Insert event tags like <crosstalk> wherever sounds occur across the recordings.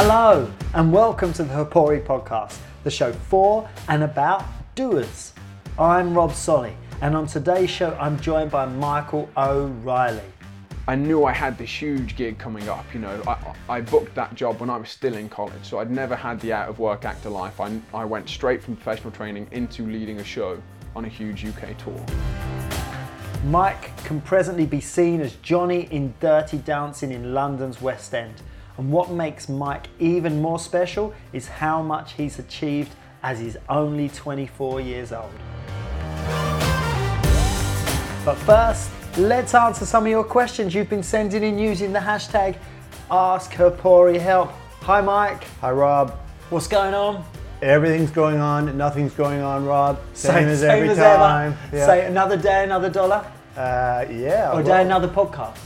Hello, and welcome to the Hapori podcast, the show for and about doers. I'm Rob Solly, and on today's show, I'm joined by Michael O'Reilly. I knew I had this huge gig coming up. You know, I, I booked that job when I was still in college, so I'd never had the out of work actor life. I, I went straight from professional training into leading a show on a huge UK tour. Mike can presently be seen as Johnny in Dirty Dancing in London's West End. And what makes Mike even more special is how much he's achieved as he's only 24 years old. But first, let's answer some of your questions you've been sending in using the hashtag AskHaporiHelp. Hi Mike, Hi, Rob. what's going on? Everything's going on. Nothing's going on, Rob. Same, Same- as same every as ever. Yeah. Say another day, another dollar, uh, yeah. or well, day, another podcast.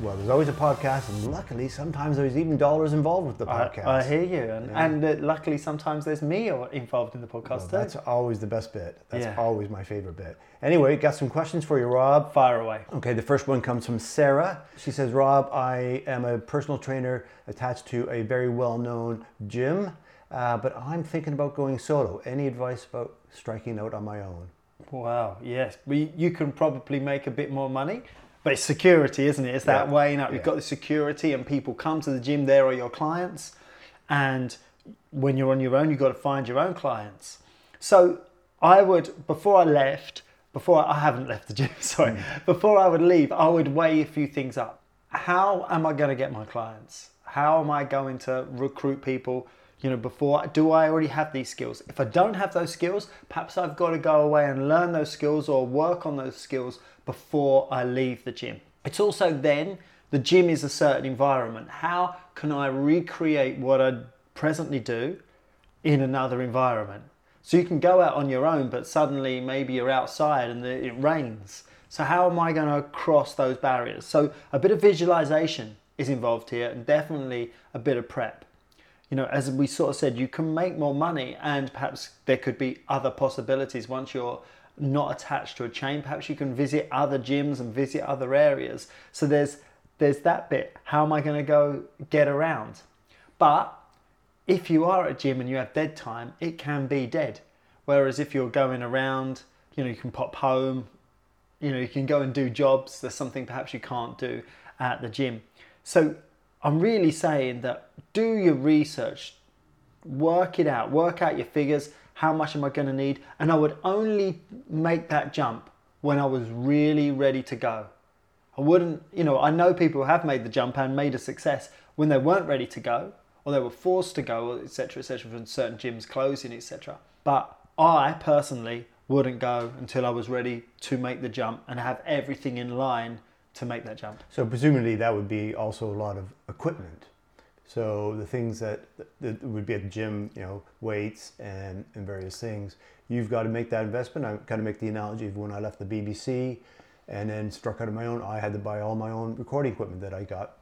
Well, there's always a podcast, and luckily, sometimes there's even dollars involved with the podcast. I hear you, and, and uh, luckily sometimes there's me involved in the podcast Well, too. that's always the best bit. That's Yeah. always my favorite bit. Anyway, got some questions for you, Rob. Fire away. Okay, the first one comes from Sarah. She says, Rob, I am a personal trainer attached to a very well known gym, uh, but I'm thinking about going solo. Any advice about striking out on my own? Wow, yes. We, you can probably make a bit more money, but it's security, isn't it? It's that Yeah. weighing up. You've got the security, and people come to the gym, there are your clients. And when you're on your own, you've got to find your own clients. So I would, before I left, before I, I haven't left the gym, <laughs> sorry, hmm. before I would leave, I would weigh a few things up. How am I going to get my clients? How am I going to recruit people? You know, before do I already have these skills? If I don't have those skills, perhaps I've got to go away and learn those skills or work on those skills before I leave the gym. It's also then the gym is a certain environment. How can I recreate what I presently do in another environment? So you can go out on your own, but suddenly maybe you're outside and it rains. So how am I going to cross those barriers? So a bit of visualization is involved here, and definitely a bit of prep. You know, as we sort of said, you can make more money, and perhaps there could be other possibilities once you're not attached to a chain. Perhaps you can visit other gyms and visit other areas. So there's there's that bit. How am I going to go get around? But if you are at a gym and you have dead time, it can be dead. Whereas if you're going around, you know, you can pop home, you know, you can go and do jobs. There's something perhaps you can't do at the gym. So I'm really saying that do your research, work it out, work out your figures. How much am I going to need? And I would only make that jump when I was really ready to go. I wouldn't, you know, I know people have made the jump and made a success when they weren't ready to go or they were forced to go, etc., etc., from certain gyms closing, etc. But I personally wouldn't go until I was ready to make the jump and have everything in line to make that jump. So presumably that would be also a lot of equipment. So the things that, that would be at the gym, you know, weights and, and various things, you've got to make that investment. I've got to make the analogy of when I left the BBC and then struck out on my own, I had to buy all my own recording equipment that I got.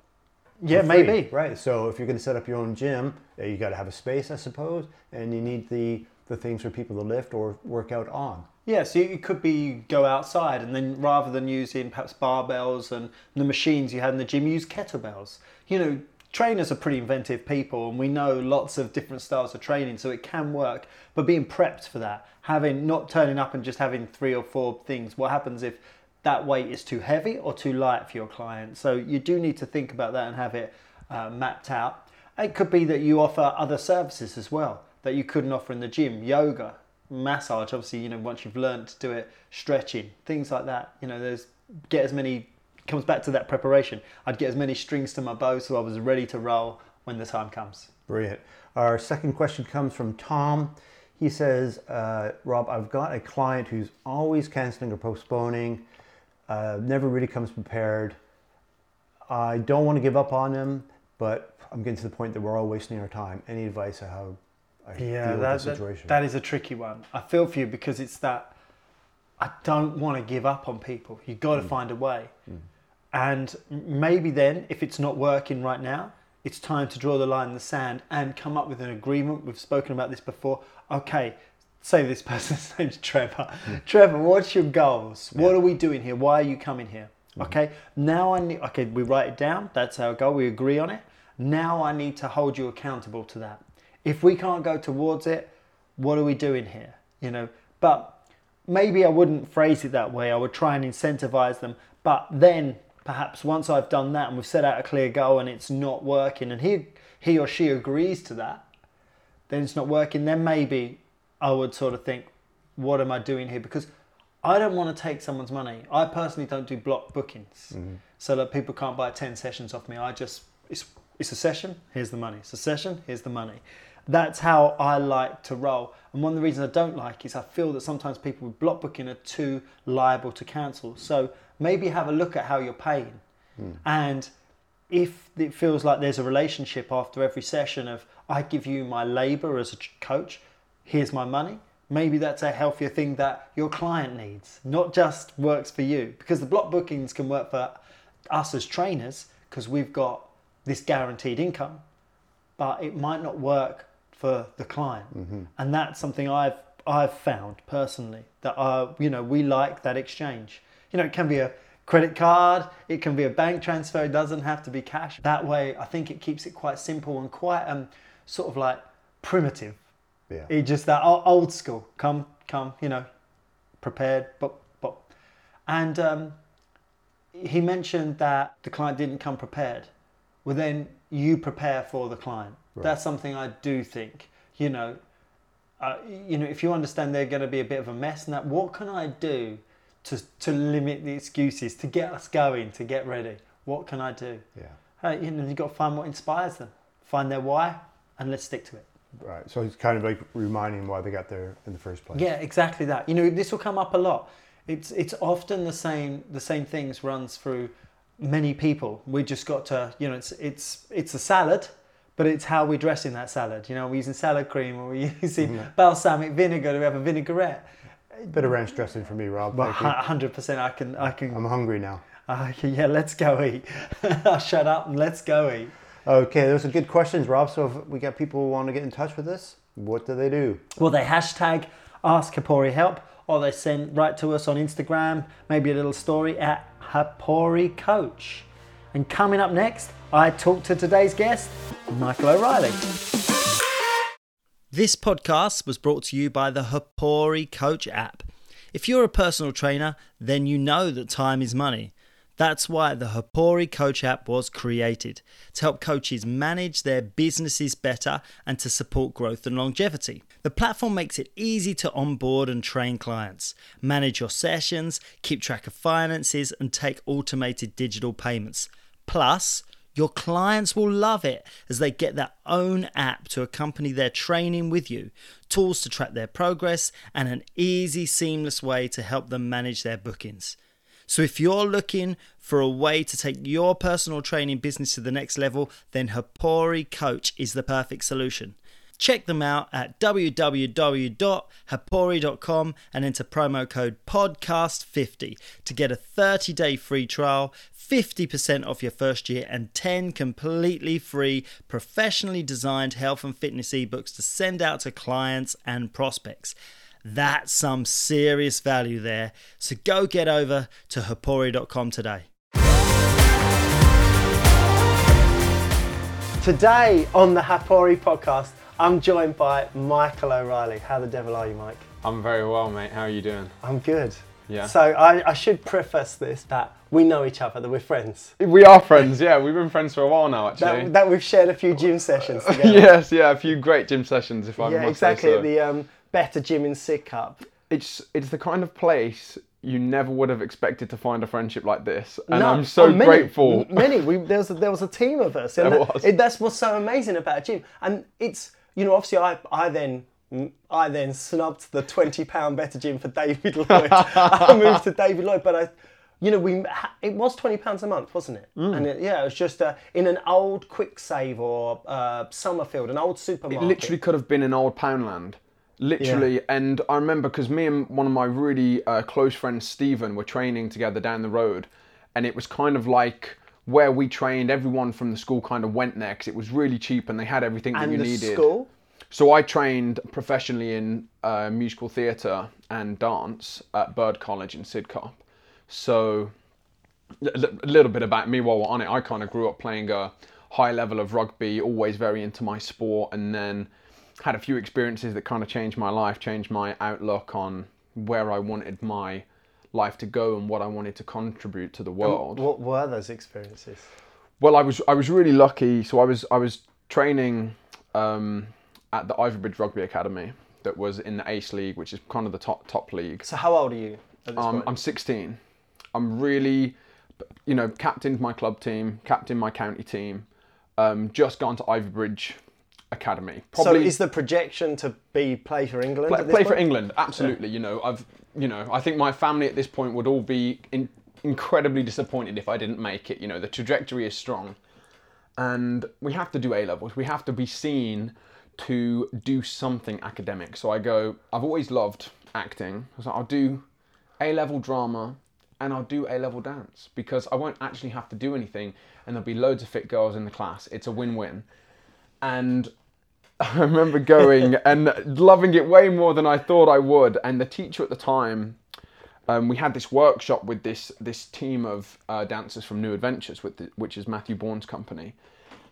Yeah, free, maybe. Right. So if you're going to set up your own gym, uh, you got to have a space, I suppose, and you need the, the things for people to lift or work out on. Yeah, so it could be go outside and then rather than using perhaps barbells and the machines you had in the gym, use kettlebells. You know, trainers are pretty inventive people and we know lots of different styles of training, so it can work. But being prepped for that, having not turning up and just having three or four things, what happens if that weight is too heavy or too light for your client? So you do need to think about that and have it uh, mapped out. It could be that you offer other services as well that you couldn't offer in the gym, yoga, massage obviously you know once you've learned to do it stretching things like that you know there's get as many comes back to that preparation i'd get as many strings to my bow so i was ready to roll when the time comes Brilliant. Our second question comes from Tom. He says, uh, Rob, I've got a client who's always canceling or postponing, uh, never really comes prepared. I don't want to give up on him, but I'm getting to the point that we're all wasting our time. Any advice on how I yeah deal that, with the that- situation? that is a tricky one i feel for you because it's that i don't want to give up on people you've got to find a way and maybe then if it's not working right now it's time to draw the line in the sand and come up with an agreement. We've spoken about this before. Okay say this <laughs> person's name's trevor. Hmm. Trevor what's your goals? What are we doing here? Why are you coming here? Hmm. Okay now i need okay we write it down. That's our goal. We agree on it. Now I need to hold you accountable to that. If we can't go towards it, what are we doing here? You know, but maybe I wouldn't phrase it that way. I would try and incentivize them. But then perhaps once I've done that and we've set out a clear goal and it's not working and he he or she agrees to that, then it's not working, then maybe I would sort of think, what am I doing here? Because I don't want to take someone's money. I personally don't do block bookings mm-hmm. so that people can't buy 10 sessions off me. I just, it's, it's a session, here's the money. It's a session, here's the money. That's how I like to roll. And one of the reasons I don't like is I feel that sometimes people with block booking are too liable to cancel. So maybe have a look at how you're paying. Hmm. And if it feels like there's a relationship after every session of I give you my labor as a coach, here's my money. Maybe that's a healthier thing that your client needs, not just works for you. Because the block bookings can work for us as trainers because we've got this guaranteed income, but it might not work for the client. And that's something I've I've found personally that uh, you know we like that exchange. You know, it can be a credit card, it can be a bank transfer, it doesn't have to be cash. That way, I think it keeps it quite simple and quite um, sort of like primitive. Yeah. It just that old school. Come, come, you know, prepared, but, but. And um, he mentioned that the client didn't come prepared. Well, then you prepare for the client. That's something I do think. You know, uh, you know, if you understand they're going to be a bit of a mess, and that, what can I do to to limit the excuses, to get us going, to get ready? What can I do? Yeah. Uh, you know, you've got to find what inspires them, find their why, and let's stick to it. Right. So it's kind of like reminding why they got there in the first place. Yeah, exactly that. You know, this will come up a lot. It's it's often the same the same things runs through many people. We just got to you know it's it's it's a salad, but it's how we dress in that salad. You know, we're using salad cream or we're <laughs> using balsamic vinegar Do we have a vinaigrette. Bit of ranch dressing for me, Rob. You. <laughs> hundred percent, I can I can. I'm hungry now. <laughs> Uh, yeah, let's go eat. I'll shut up and let's go eat. Okay, those are good questions, Rob. So if we got people who want to get in touch with us, what do they do? Well, they hashtag Ask Hapori Help, or they send right to us on Instagram, maybe a little story at Hapori Coach. And coming up next, I talk to today's guest, Michael O'Reilly. This podcast was brought to you by the Hapori Coach app. If you're a personal trainer, then you know that time is money. That's why the Hapori Coach app was created to help coaches manage their businesses better and to support growth and longevity. The platform makes it easy to onboard and train clients, manage your sessions, keep track of finances, and take automated digital payments. Plus, your clients will love it as they get their own app to accompany their training with you, tools to track their progress, and an easy, seamless way to help them manage their bookings. So, if you're looking for a way to take your personal training business to the next level, then Hapori Coach is the perfect solution. Check them out at www.hapori.com and enter promo code podcast50 to get a 30 day free trial, 50% off your first year, and 10 completely free professionally designed health and fitness ebooks to send out to clients and prospects. That's some serious value there. So go get over to hapori.com today. Today on the Hapori podcast, I'm joined by Michael O'Reilly. How the devil are you, Mike? I'm very well, mate. How are you doing? I'm good. Yeah. So I, I should preface this that we know each other, that we're friends, We are friends, yeah. We've been friends for a while now, actually. that, that we've shared a few gym sessions <laughs> together. yes, yeah, a few great gym sessions, if I yeah, must exactly. say so. The um, Better Gym in Sidcup. It's it's the kind of place you never would have expected to find a friendship like this, and No, I'm so oh, many, grateful. Many. We, there was a, there was a team of us, <laughs> and that- was. it- that's what's so amazing about a gym. And it's you know obviously I I then I then snubbed the twenty pound better gym for David <laughs> Lloyd. I moved to David Lloyd, but I. You know, we it was twenty pounds a month, wasn't it? Mm. And it, yeah, it was just uh, in an old Kwik Save or uh, Somerfield, an old supermarket. It literally could have been an old Poundland. Literally, and I remember because me and one of my really uh, close friends, Stephen, were training together down the road, and it was kind of like where we trained. Everyone from the school kind of went there because it was really cheap and they had everything that and you the needed. school. So I trained professionally in uh, musical theatre and dance at Bird College in Sidcup. So a a little bit about me while we're on it. I kind of grew up playing a high level of rugby, always very into my sport, and then had a few experiences that kind of changed my life, changed my outlook on where I wanted my life to go and what I wanted to contribute to the world. What were those experiences? Well, I was I was really lucky. So I was I was training um, at the Ivybridge Rugby Academy that was in the Ace League, which is kind of the top top league. So how old are you Um. I'm 16. I'm really, you know, captained my club team, captained my county team. Um, just gone to Ivybridge Academy. so is the projection to be play for England? play, play for? England absolutely you know i've you know i think my family at this point would all be in, incredibly disappointed if i didn't make it. You know the trajectory is strong. And we have to do a levels we have to be seen to do something academic. So i go i've always loved acting. So i'll do a level drama and i'll do a level dance because i won't actually have to do anything and there'll be loads of fit girls in the class. It's a win-win. And <laughs> I remember going <laughs> and loving it way more than I thought I would. And the teacher at the time, um, we had this workshop with this this team of uh, dancers from New Adventures, with the, which is Matthew Bourne's company.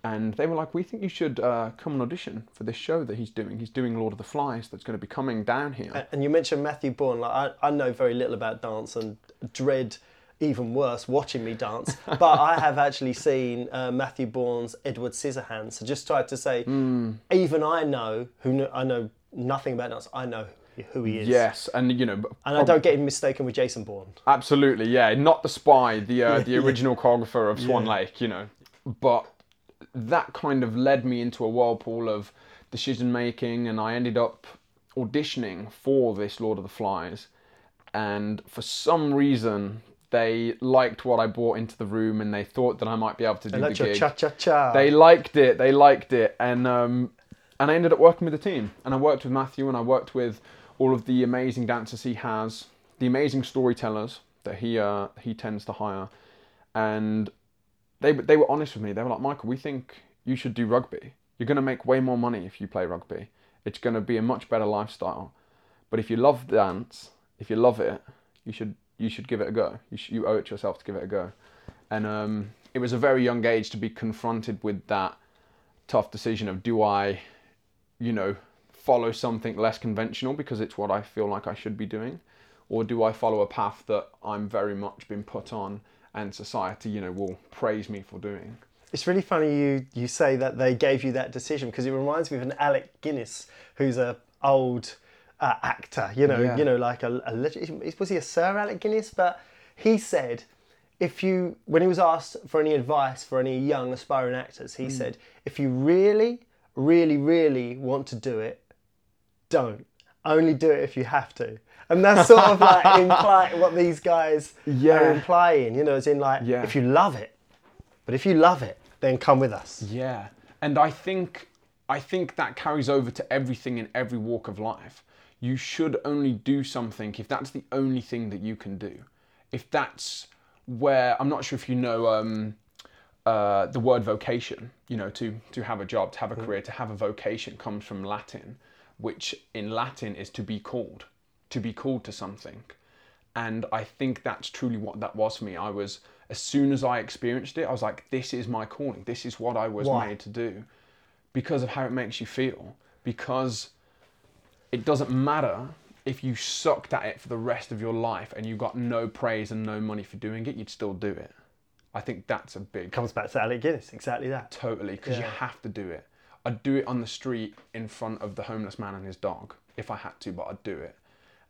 And they were like, "We think you should uh, come and audition for this show that he's doing. He's doing Lord of the Flies that's going to be coming down here." And you mentioned Matthew Bourne. Like I, I know very little about dance and dread even worse watching me dance. <laughs> but I have actually seen uh, Matthew Bourne's Edward Scissorhands. So just tried to say, Hmm. even I know who kn- I know nothing about dance. I know who he is. Yes, and you know, And I don't get him mistaken with Jason Bourne. Absolutely, yeah. Not the spy, the uh, <laughs> the original choreographer of Swan Lake, you know. But that kind of led me into a whirlpool of decision making, and I ended up auditioning for this Lord of the Flies. And for some reason, they liked what I brought into the room, and they thought that I might be able to do And the gig. cha cha cha. They liked it. They liked it, and um, and I ended up working with the team. And I worked with Matthew, and I worked with all of the amazing dancers he has, the amazing storytellers that he uh, he tends to hire, and they they were honest with me. They were like, Michael, we think you should do rugby. You're going to make way more money if you play rugby. It's going to be a much better lifestyle. But if you love dance, if you love it, you should you should give it a go. You sh- you owe it to yourself to give it a go. And um, it was a very young age to be confronted with that tough decision of do I, you know, follow something less conventional because it's what I feel like I should be doing, or do I follow a path that I'm very much been put on and society, you know, will praise me for doing. It's really funny you, you say that they gave you that decision because it reminds me of an Alec Guinness who's a old uh, actor, you know, Yeah. you know, like a, a. Was he a Sir Alec Guinness? But he said, if you, when he was asked for any advice for any young aspiring actors, he said, if you really, really, really want to do it, don't. Only do it if you have to. And that's sort of like <laughs> implying what these guys Yeah. are implying, you know, as in like, Yeah. if you love it, but if you love it, then come with us. Yeah, and I think I think that carries over to everything in every walk of life. You should only do something if that's the only thing that you can do. If that's where I'm not sure if you know um, uh, the word vocation. You know, to to have a job, to have a career, to have a vocation comes from Latin, which in Latin is to be called, to be called to something. And I think that's truly what that was for me. I was, as soon as I experienced it, I was like, this is my calling. This is what I was Why? made to do. Because of how it makes you feel. Because it doesn't matter if you sucked at it for the rest of your life and you got no praise and no money for doing it, you'd still do it. I think that's a big Comes back to Alec Guinness, exactly that. Totally, because you have to do it. I'd do it on the street in front of the homeless man and his dog if I had to, but I'd do it.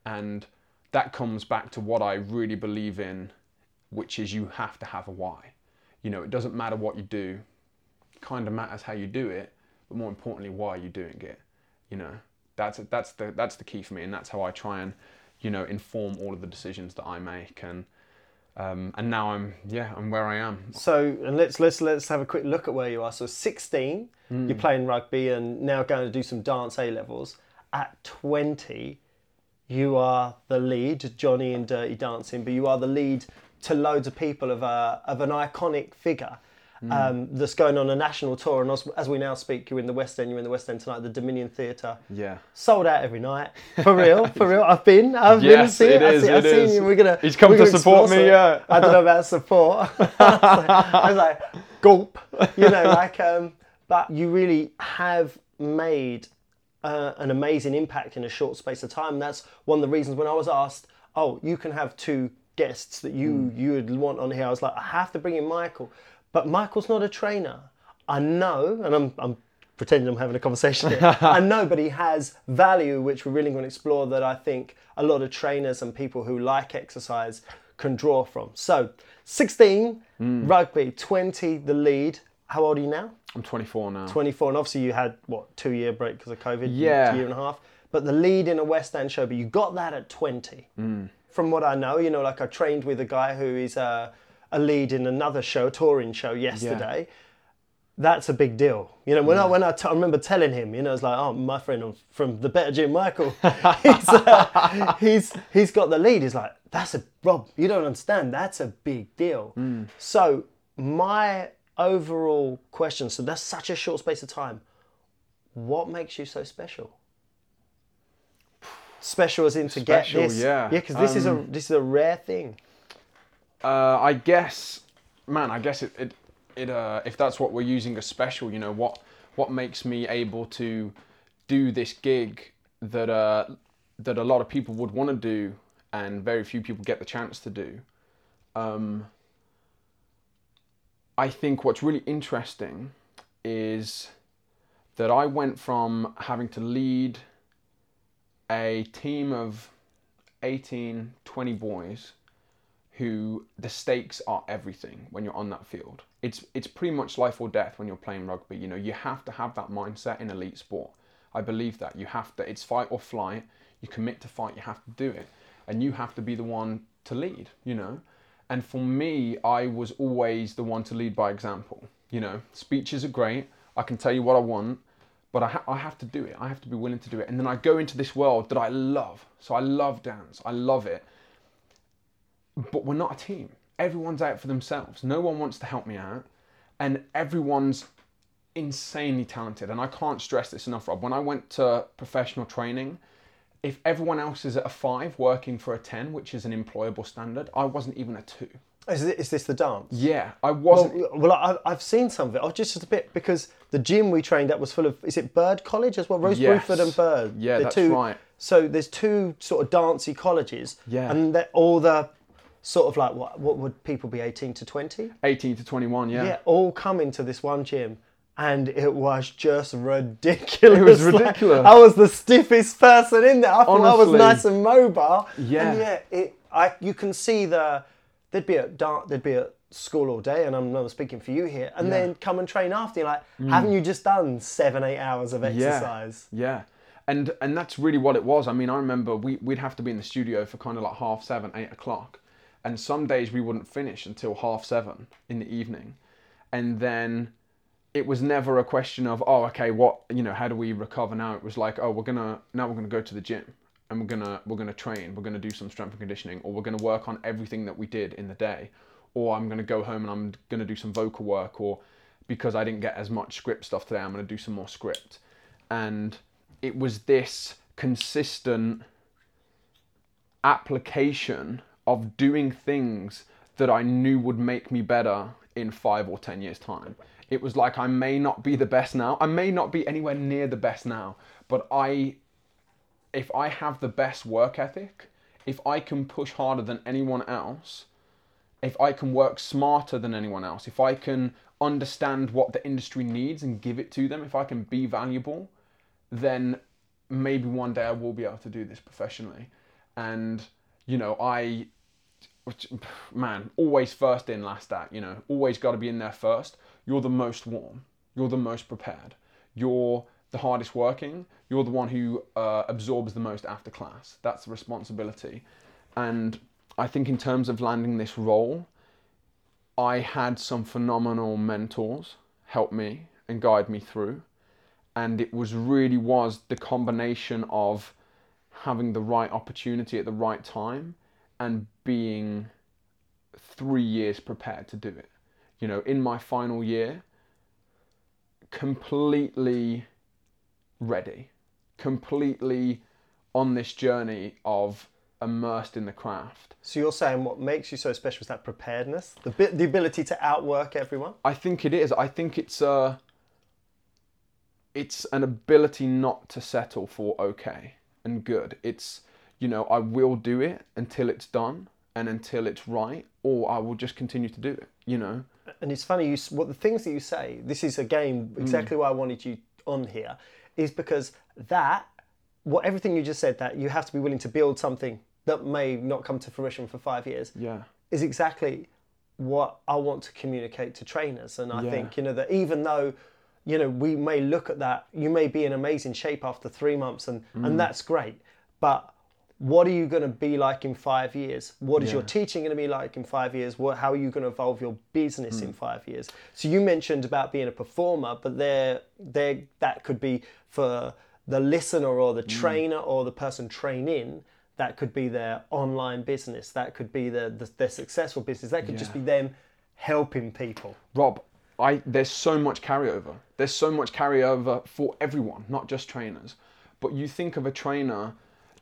And that comes back to what I really believe in, which is you have to have a why. You know, it doesn't matter what you do, kind of matters how you do it, but more importantly, why are you doing it? You know, that's that's the that's the key for me, and that's how I try and, you know, inform all of the decisions that I make. And um, and now I'm yeah, I'm where I am. So, and let's let's let's have a quick look at where you are. So, 16, Hmm. you're playing rugby and now going to do some dance A levels. At 20, you are the lead, Johnny in Dirty Dancing, but you are the lead to loads of people of a of an iconic figure. Hmm. Um, that's going on a national tour, and as, as we now speak, you're in the West End. You're in the West End tonight, the Dominion Theatre. Yeah. Sold out every night, <laughs> for real, for real. I've been, I've been and Yes, seen it I've is, seen, I've it seen you. We're gonna. He's come to support me, some- yeah. I don't know about support. <laughs> <laughs> I was like, I was like, gulp, you know, like, um, but you really have made uh, an amazing impact in a short space of time. That's one of the reasons when I was asked, oh, you can have two guests that you you would want on here. I was like, I have to bring in Michael, but Michael's not a trainer. I know, and I'm, I'm pretending I'm having a conversation here. <laughs> I know, but he has value, which we're really going to explore. That I think a lot of trainers and people who like exercise can draw from. So, 16 rugby, 20 the lead. How old are you now? I'm 24 now. 24, and obviously you had what two year break because of COVID, Yeah. year and a half. But the lead in a West End show, but you got that at 20. Mm. From what I know, you know, like I trained with a guy who is a, a lead in another show, a touring show yesterday. That's a big deal. You know, when I when I, t- I remember telling him, you know, it's like, oh, my friend from the Better Gym Michael, <laughs> he's, uh, he's he's got the lead. He's like, that's a Rob. You don't understand. That's a big deal. So my overall question. So that's such a short space of time. What makes you so special? Special as in to Special, get this, yeah. yeah, because this is a Um, this is a rare thing. Uh, I guess, man, I guess it, it, it uh, if that's what we're using as special, you know, what, what makes me able to do this gig that, uh, that a lot of people would want to do and very few people get the chance to do. Um, I think what's really interesting is that I went from having to lead a team of 18, 20 boys who the stakes are everything when you're on that field. It's it's pretty much life or death when you're playing rugby. You know, you have to have that mindset in elite sport. I believe that you have to. It's fight or flight. You commit to fight. You have to do it, and you have to be the one to lead. You know, and for me, I was always the one to lead by example. You know, speeches are great. I can tell you what I want, but I, ha- I have to do it. I have to be willing to do it. And then I go into this world that I love. So I love dance. I love it but we're not a team. Everyone's out for themselves. No one wants to help me out, and everyone's insanely talented. And I can't stress this enough, Rob. When I went to professional training, if everyone else is at a five working for a 10, which is an employable standard, I wasn't even a two. Is, it, is this the dance? Yeah, I wasn't. Well, well I, I've seen some of it. Oh, just a bit because the gym we trained at was full of. Is it Bird College as well? Rose Yes. Bruford and Bird. Yeah, that's two, right. So there's two sort of dancey colleges. Yeah. And all the sort of like what? What would people be? 18 to 20? 18 to 21, yeah. Yeah, all come into this one gym. And it was just ridiculous. It was <laughs> Like, ridiculous. I was the stiffest person in there. I thought I was nice and mobile. Yeah. And yeah, it, I, you can see the, they'd be at dark, they'd be at school all day, and I'm not speaking for you here, and then come and train after. You're like, mm. haven't you just done seven, eight hours of exercise? Yeah. And and that's really what it was. I mean, I remember we, we'd have to be in the studio for kind of like half seven, eight o'clock. And some days we wouldn't finish until half seven in the evening. And then it was never a question of, oh, okay, what you know, how do we recover now? It was like, oh, we're gonna now we're gonna go to the gym and we're gonna we're gonna train, we're gonna do some strength and conditioning, or we're gonna work on everything that we did in the day. Or I'm gonna go home and I'm gonna do some vocal work, or because I didn't get as much script stuff today, I'm gonna do some more script. And it was this consistent application of doing things that I knew would make me better in five or ten years' time. It was like I may not be the best now, I may not be anywhere near the best now, but I, if I have the best work ethic, if I can push harder than anyone else, if I can work smarter than anyone else, if I can understand what the industry needs and give it to them, if I can be valuable, then maybe one day I will be able to do this professionally. And, you know, I, which, man, always first in, last out, you know, always got to be in there first. You're the most warm, you're the most prepared, you're the hardest working, you're the one who uh, absorbs the most after class. That's the responsibility. And I think, in terms of landing this role, I had some phenomenal mentors help me and guide me through and it was really was the combination of having the right opportunity at the right time and being three years prepared to do it you know in my final year completely ready completely on this journey of immersed in the craft. So you're saying what makes you so special is that preparedness, the bi- the ability to outwork everyone. I think it is. I think it's a it's an ability not to settle for okay and good. It's you know, I will do it until it's done and until it's right or I will just continue to do it, you know. And it's funny, you what the things that you say. This is again exactly why I wanted you on here, is because that what everything you just said that you have to be willing to build something that may not come to fruition for five years Yeah. is exactly what I want to communicate to trainers. And I Yeah. think, you know, that even though, you know, we may look at that, you may be in amazing shape after three months and, Mm. and that's great. But what are you going to be like in five years? What is your teaching going to be like in five years? What, how are you going to evolve your business Mm. in five years? So you mentioned about being a performer, but there, there, that could be for the listener or the Mm. trainer or the person training. That could be their online business. That could be their, the, their successful business. That could just be them helping people. Rob, I there's so much carryover. There's so much carryover for everyone, not just trainers. But you think of a trainer,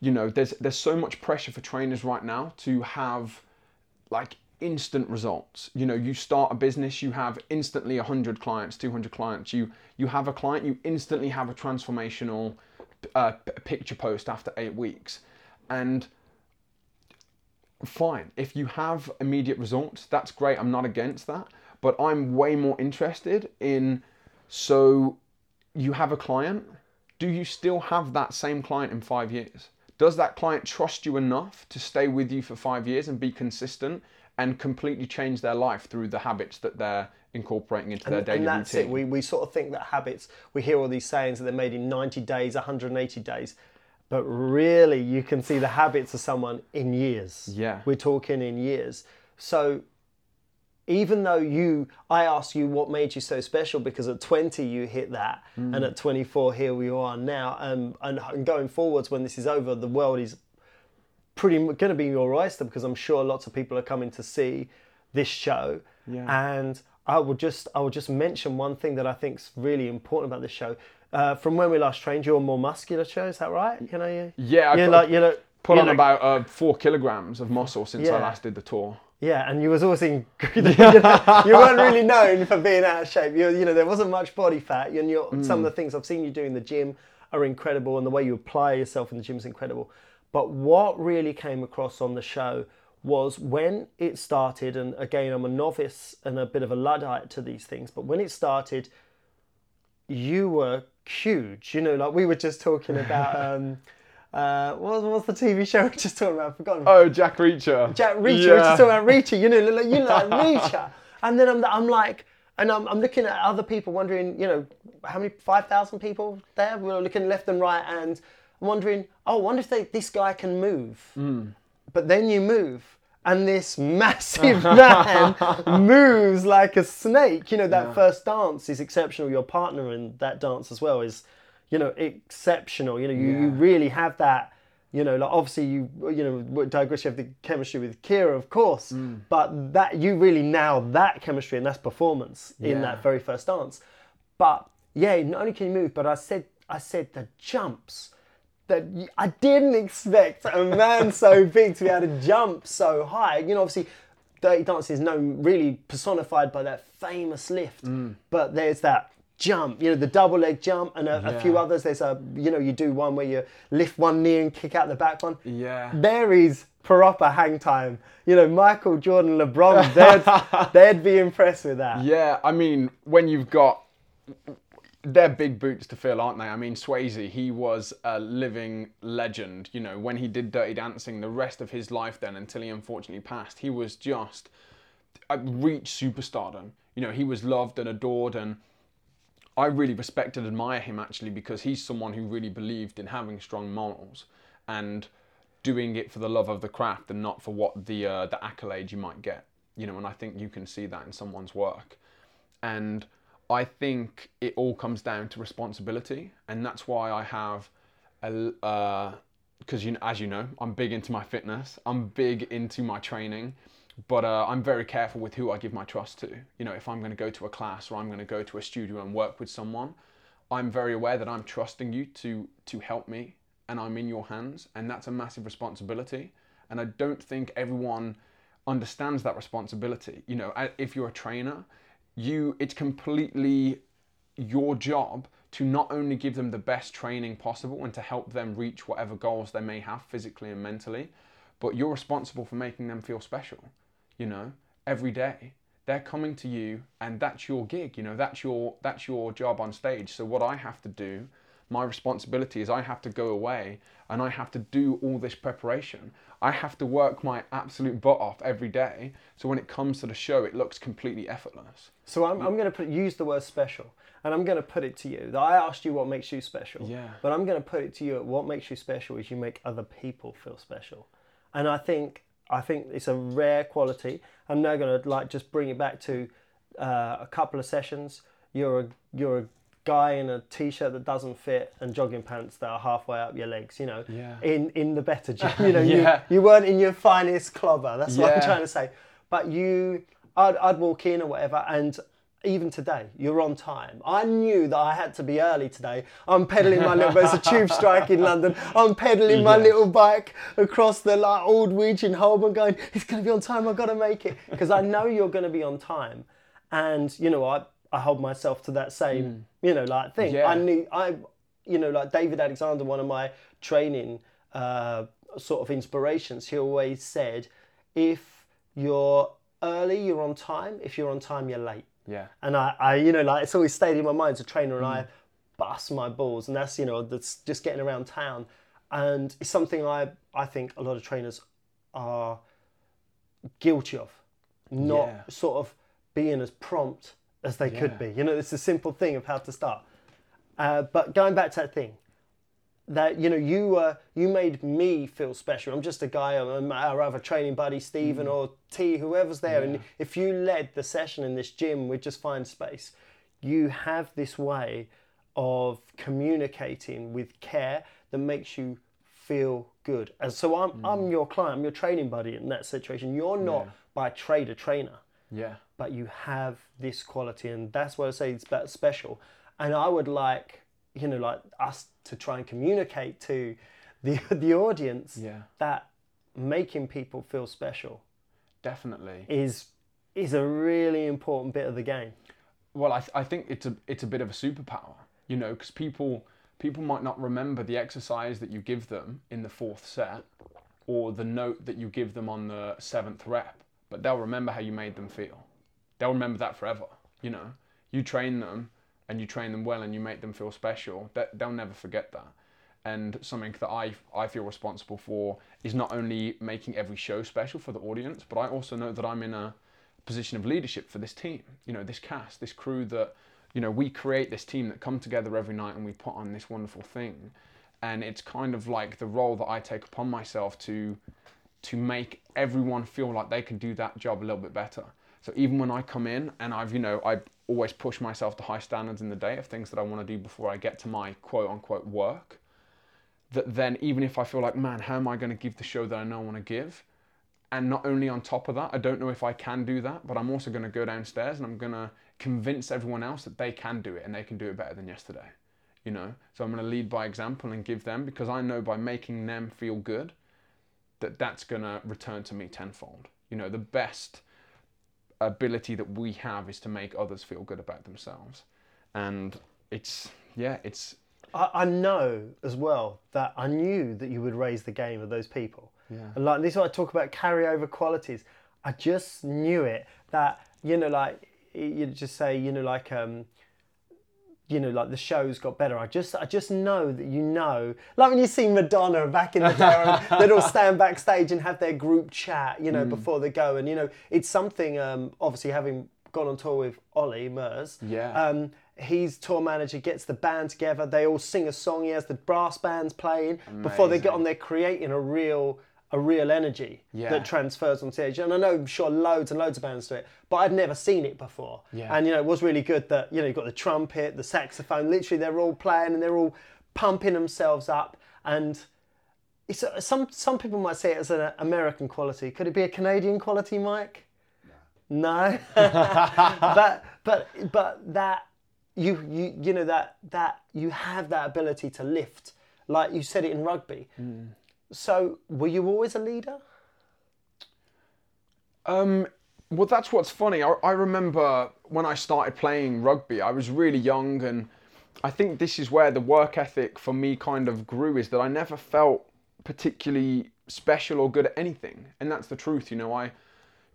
you know, there's there's so much pressure for trainers right now to have like instant results. You know, you start a business, you have instantly 100 clients, 200 clients. You you have a client, you instantly have a transformational uh, picture post after 8 weeks. And fine. If you have immediate results, that's great. I'm not against that. But I'm way more interested in so you have a client, do you still have that same client in five years? Does that client trust you enough to stay with you for five years and be consistent and completely change their life through the habits that they're incorporating into their And, daily and that's routine? it. We, we sort of think that habits, we hear all these sayings that they're made in 90 days, 180 days. But really, you can see the habits of someone in years. Yeah. We're talking in years. So even though you, I asked you what made you so special because at 20 you hit that, and at 24 here we are now, um, and, and going forwards when this is over, the world is pretty going to be your oyster because I'm sure lots of people are coming to see this show. Yeah. And I will just I will just mention one thing that I think is really important about this show. Uh, from when we last trained, you're more muscular, show. Is that right? You know, you, Yeah, you're put- like you know, Put on about uh, four kilograms of muscle since I last did the tour. Yeah, and you was always in. <laughs> <laughs> you, know, you weren't really known for being out of shape. You, you know, there wasn't much body fat. And you're, some of the things I've seen you do in the gym are incredible, and the way you apply yourself in the gym is incredible. But what really came across on the show was when it started, and again, I'm a novice and a bit of a luddite to these things, but when it started, you were huge. You know, like we were just talking about. <laughs> Um, uh, what was the TV show we <laughs> were just talking about? I've forgotten. Oh, Jack Reacher. Jack Reacher. We were just talking about Reacher. You know, like, you <laughs> like Reacher. And then I'm, I'm like, and I'm, I'm looking at other people, wondering, you know, how many five thousand people there? We were looking left and right, and I'm wondering, oh, I wonder if they, this guy can move. But then you move. And this massive <laughs> man moves like a snake. You know, that first dance is exceptional. Your partner in that dance as well is, you know, exceptional. You know, you, you really have that you know, like obviously you you know digress. You have the chemistry with Kira, of course, Mm. but that you really now that chemistry and that's performance in that very first dance. But yeah, not only can you move, but I said I said the jumps that I didn't expect a man so <laughs> big to be able to jump so high. You know, obviously. Dirty Dancing is known really personified by that famous lift, Mm. but there's that jump, you know, the double leg jump and a, a few others. There's a, you know, you do one where you lift one knee and kick out the back one. Yeah. There is proper hang time. You know, Michael Jordan, LeBron, they'd, <laughs> they'd be impressed with that. Yeah, I mean, when you've got they're big boots to fill, aren't they? I mean, Swayze, he was a living legend. You know, when he did Dirty Dancing, the rest of his life then, until he unfortunately passed, he was just reached superstardom. You know, he was loved and adored, and I really respect and admire him actually because he's someone who really believed in having strong morals and doing it for the love of the craft and not for what the uh, the accolade you might get. You know, and I think you can see that in someone's work. And I think it all comes down to responsibility, and that's why I have a because you know, as you know, I'm big into my fitness. I'm big into my training, but uh, I'm very careful with who I give my trust to. You know, if I'm going to go to a class or I'm going to go to a studio and work with someone, I'm very aware that I'm trusting you to to help me and I'm in your hands, and that's a massive responsibility. And I don't think everyone understands that responsibility. You know, if you're a trainer, you it's completely your job to not only give them the best training possible and to help them reach whatever goals they may have physically and mentally, but you're responsible for making them feel special, you know, every day. They're coming to you and that's your gig, you know, that's your that's your job on stage. So what I have to do, my responsibility is I have to go away and I have to do all this preparation. I have to work my absolute butt off every day. So when it comes to the show, it looks completely effortless. So I'm, I'm going to put use the word special, and I'm going to put it to you. That I asked you what makes you special. Yeah. But I'm going to put it to you. What makes you special is you make other people feel special, and I think I think it's a rare quality. I'm now going to like just bring it back to uh, a couple of sessions. You're a you're a guy in a t-shirt that doesn't fit and jogging pants that are halfway up your legs. You know. Yeah. In in the better gym. <laughs> You know. Yeah. You, you weren't in your finest clobber. That's what I'm trying to say. But you, I'd, I'd walk in or whatever, and even today, you're on time. I knew that I had to be early today. I'm pedaling my little, there's a tube <laughs> strike in London. I'm pedaling my little bike across the like, old Aldwych in Holborn going, it's going to be on time, I've got to make it. Because I know you're going to be on time. And, you know, I, I hold myself to that same, you know, like thing. Yeah. I knew, I, you know, like David Alexander, one of my training uh, sort of inspirations, he always said, if you're early, you're on time. If you're on time, you're late. Yeah. And I, I, you know, like it's always stayed in my mind as a trainer, and Mm. I bust my balls, and that's you know, that's just getting around town, and it's something I, I think a lot of trainers are guilty of, not Yeah. sort of being as prompt as they could be. You know, it's a simple thing of how to start. Uh, but going back to that thing, that you know you uh, you made me feel special. I'm just a guy. I'm our other training buddy, Stephen or T, whoever's there. And if you led the session in this gym with just find space, you have this way of communicating with care that makes you feel good. And so I'm I'm your client. I'm your training buddy in that situation. You're not Yeah. by trade a trainer Yeah. but you have this quality and that's what I say it's about special and I would like you know like us to try and communicate to the <laughs> the audience Yeah. that making people feel special Definitely. is is a really important bit of the game Well, I, th- I think it's a it's a bit of a superpower, you know, because people people might not remember the exercise that you give them in the fourth set, or the note that you give them on the seventh rep, but they'll remember how you made them feel. They'll remember that forever. You know, you train them and you train them well and you make them feel special. That they'll never forget that. And something that I I feel responsible for is not only making every show special for the audience, but I also know that I'm in a position of leadership for this team. You know, this cast, this crew that, you know, we create this team that come together every night and we put on this wonderful thing. And it's kind of like the role that I take upon myself to to make everyone feel like they can do that job a little bit better. So even when I come in and I've, you know, I always push myself to high standards in the day of things that I want to do before I get to my quote unquote work, that then even if I feel like, man, how am I going to give the show that I know I want to give? And not only on top of that, I don't know if I can do that, but I'm also going to go downstairs and I'm going to convince everyone else that they can do it and they can do it better than yesterday. You know, so I'm going to lead by example and give them because I know by making them feel good that that's going to return to me tenfold. You know, the best ability that we have is to make others feel good about themselves. And it's, yeah, it's, I, I know as well that I knew that you would raise the game of those people. Yeah. And like this is what I talk about carryover qualities. I just knew it that you know like you just say you know like um you know like the show's got better. I just I just know that you know like when you see Madonna back in the day <laughs> they'd all stand backstage and have their group chat you Mm. know before they go and you know it's something um obviously having gone on tour with Olly Murs Yeah. um, he's tour manager, gets the band together, they all sing a song, he has the brass bands playing. Before they get on, they're creating a real a real energy Yeah. that transfers on stage. And I know I'm sure loads and loads of bands do it, but I'd never seen it before. Yeah. And you know, it was really good that, you know, you've got the trumpet, the saxophone, literally they're all playing and they're all pumping themselves up and it's a, some some people might say it as an American quality. Could it be a Canadian quality, Mike? No. <laughs> <laughs> but but but that you you you know that that you have that ability to lift like you said it in rugby. Mm. So were you always a leader? Um, well, that's what's funny. I, I remember when I started playing rugby, I was really young, and I think this is where the work ethic for me kind of grew is that I never felt particularly special or good at anything. And that's the truth, you know. I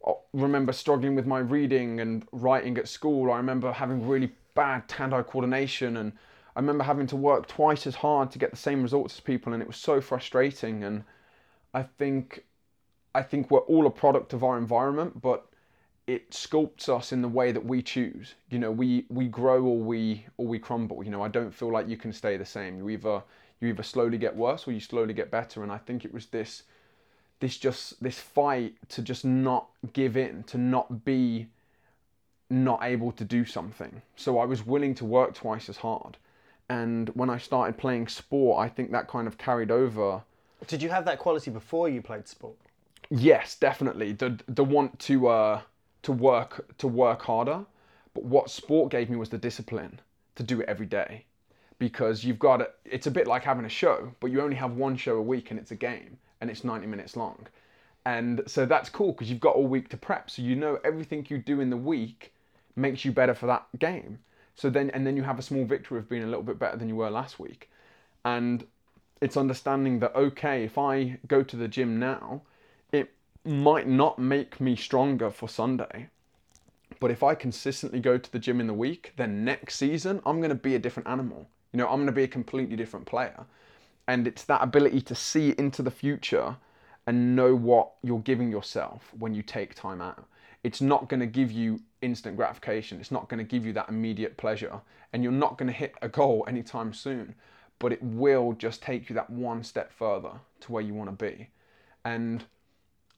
I remember struggling with my reading and writing at school. I remember having really bad hand eye coordination, and I remember having to work twice as hard to get the same results as people, and it was so frustrating. And I think I think we're all a product of our environment, but it sculpts us in the way that we choose. You know, we we grow or we or we crumble. You know, I don't feel like you can stay the same. You either you either slowly get worse or you slowly get better. And I think it was this this just this fight to just not give in, to not be not able to do something. So I was willing to work twice as hard. And when I started playing sport, I think that kind of carried over Did you have that quality before you played sport? Yes, definitely. The the want to uh, to work to work harder, but what sport gave me was the discipline to do it every day, because you've got it. It's a bit like having a show, but you only have one show a week, and it's a game, and it's ninety minutes long, and so that's cool because you've got all week to prep, so you know everything you do in the week makes you better for that game. So then and then you have a small victory of being a little bit better than you were last week, and it's understanding that okay, if I go to the gym now it might not make me stronger for Sunday. But if I consistently go to the gym in the week, then next season I'm going to be a different animal. You know, I'm going to be a completely different player. And it's that ability to see into the future and know what you're giving yourself when you take time out. It's not going to give you instant gratification. It's not going to give you that immediate pleasure. And you're not going to hit a goal anytime soon. But it will just take you that one step further to where you want to be. And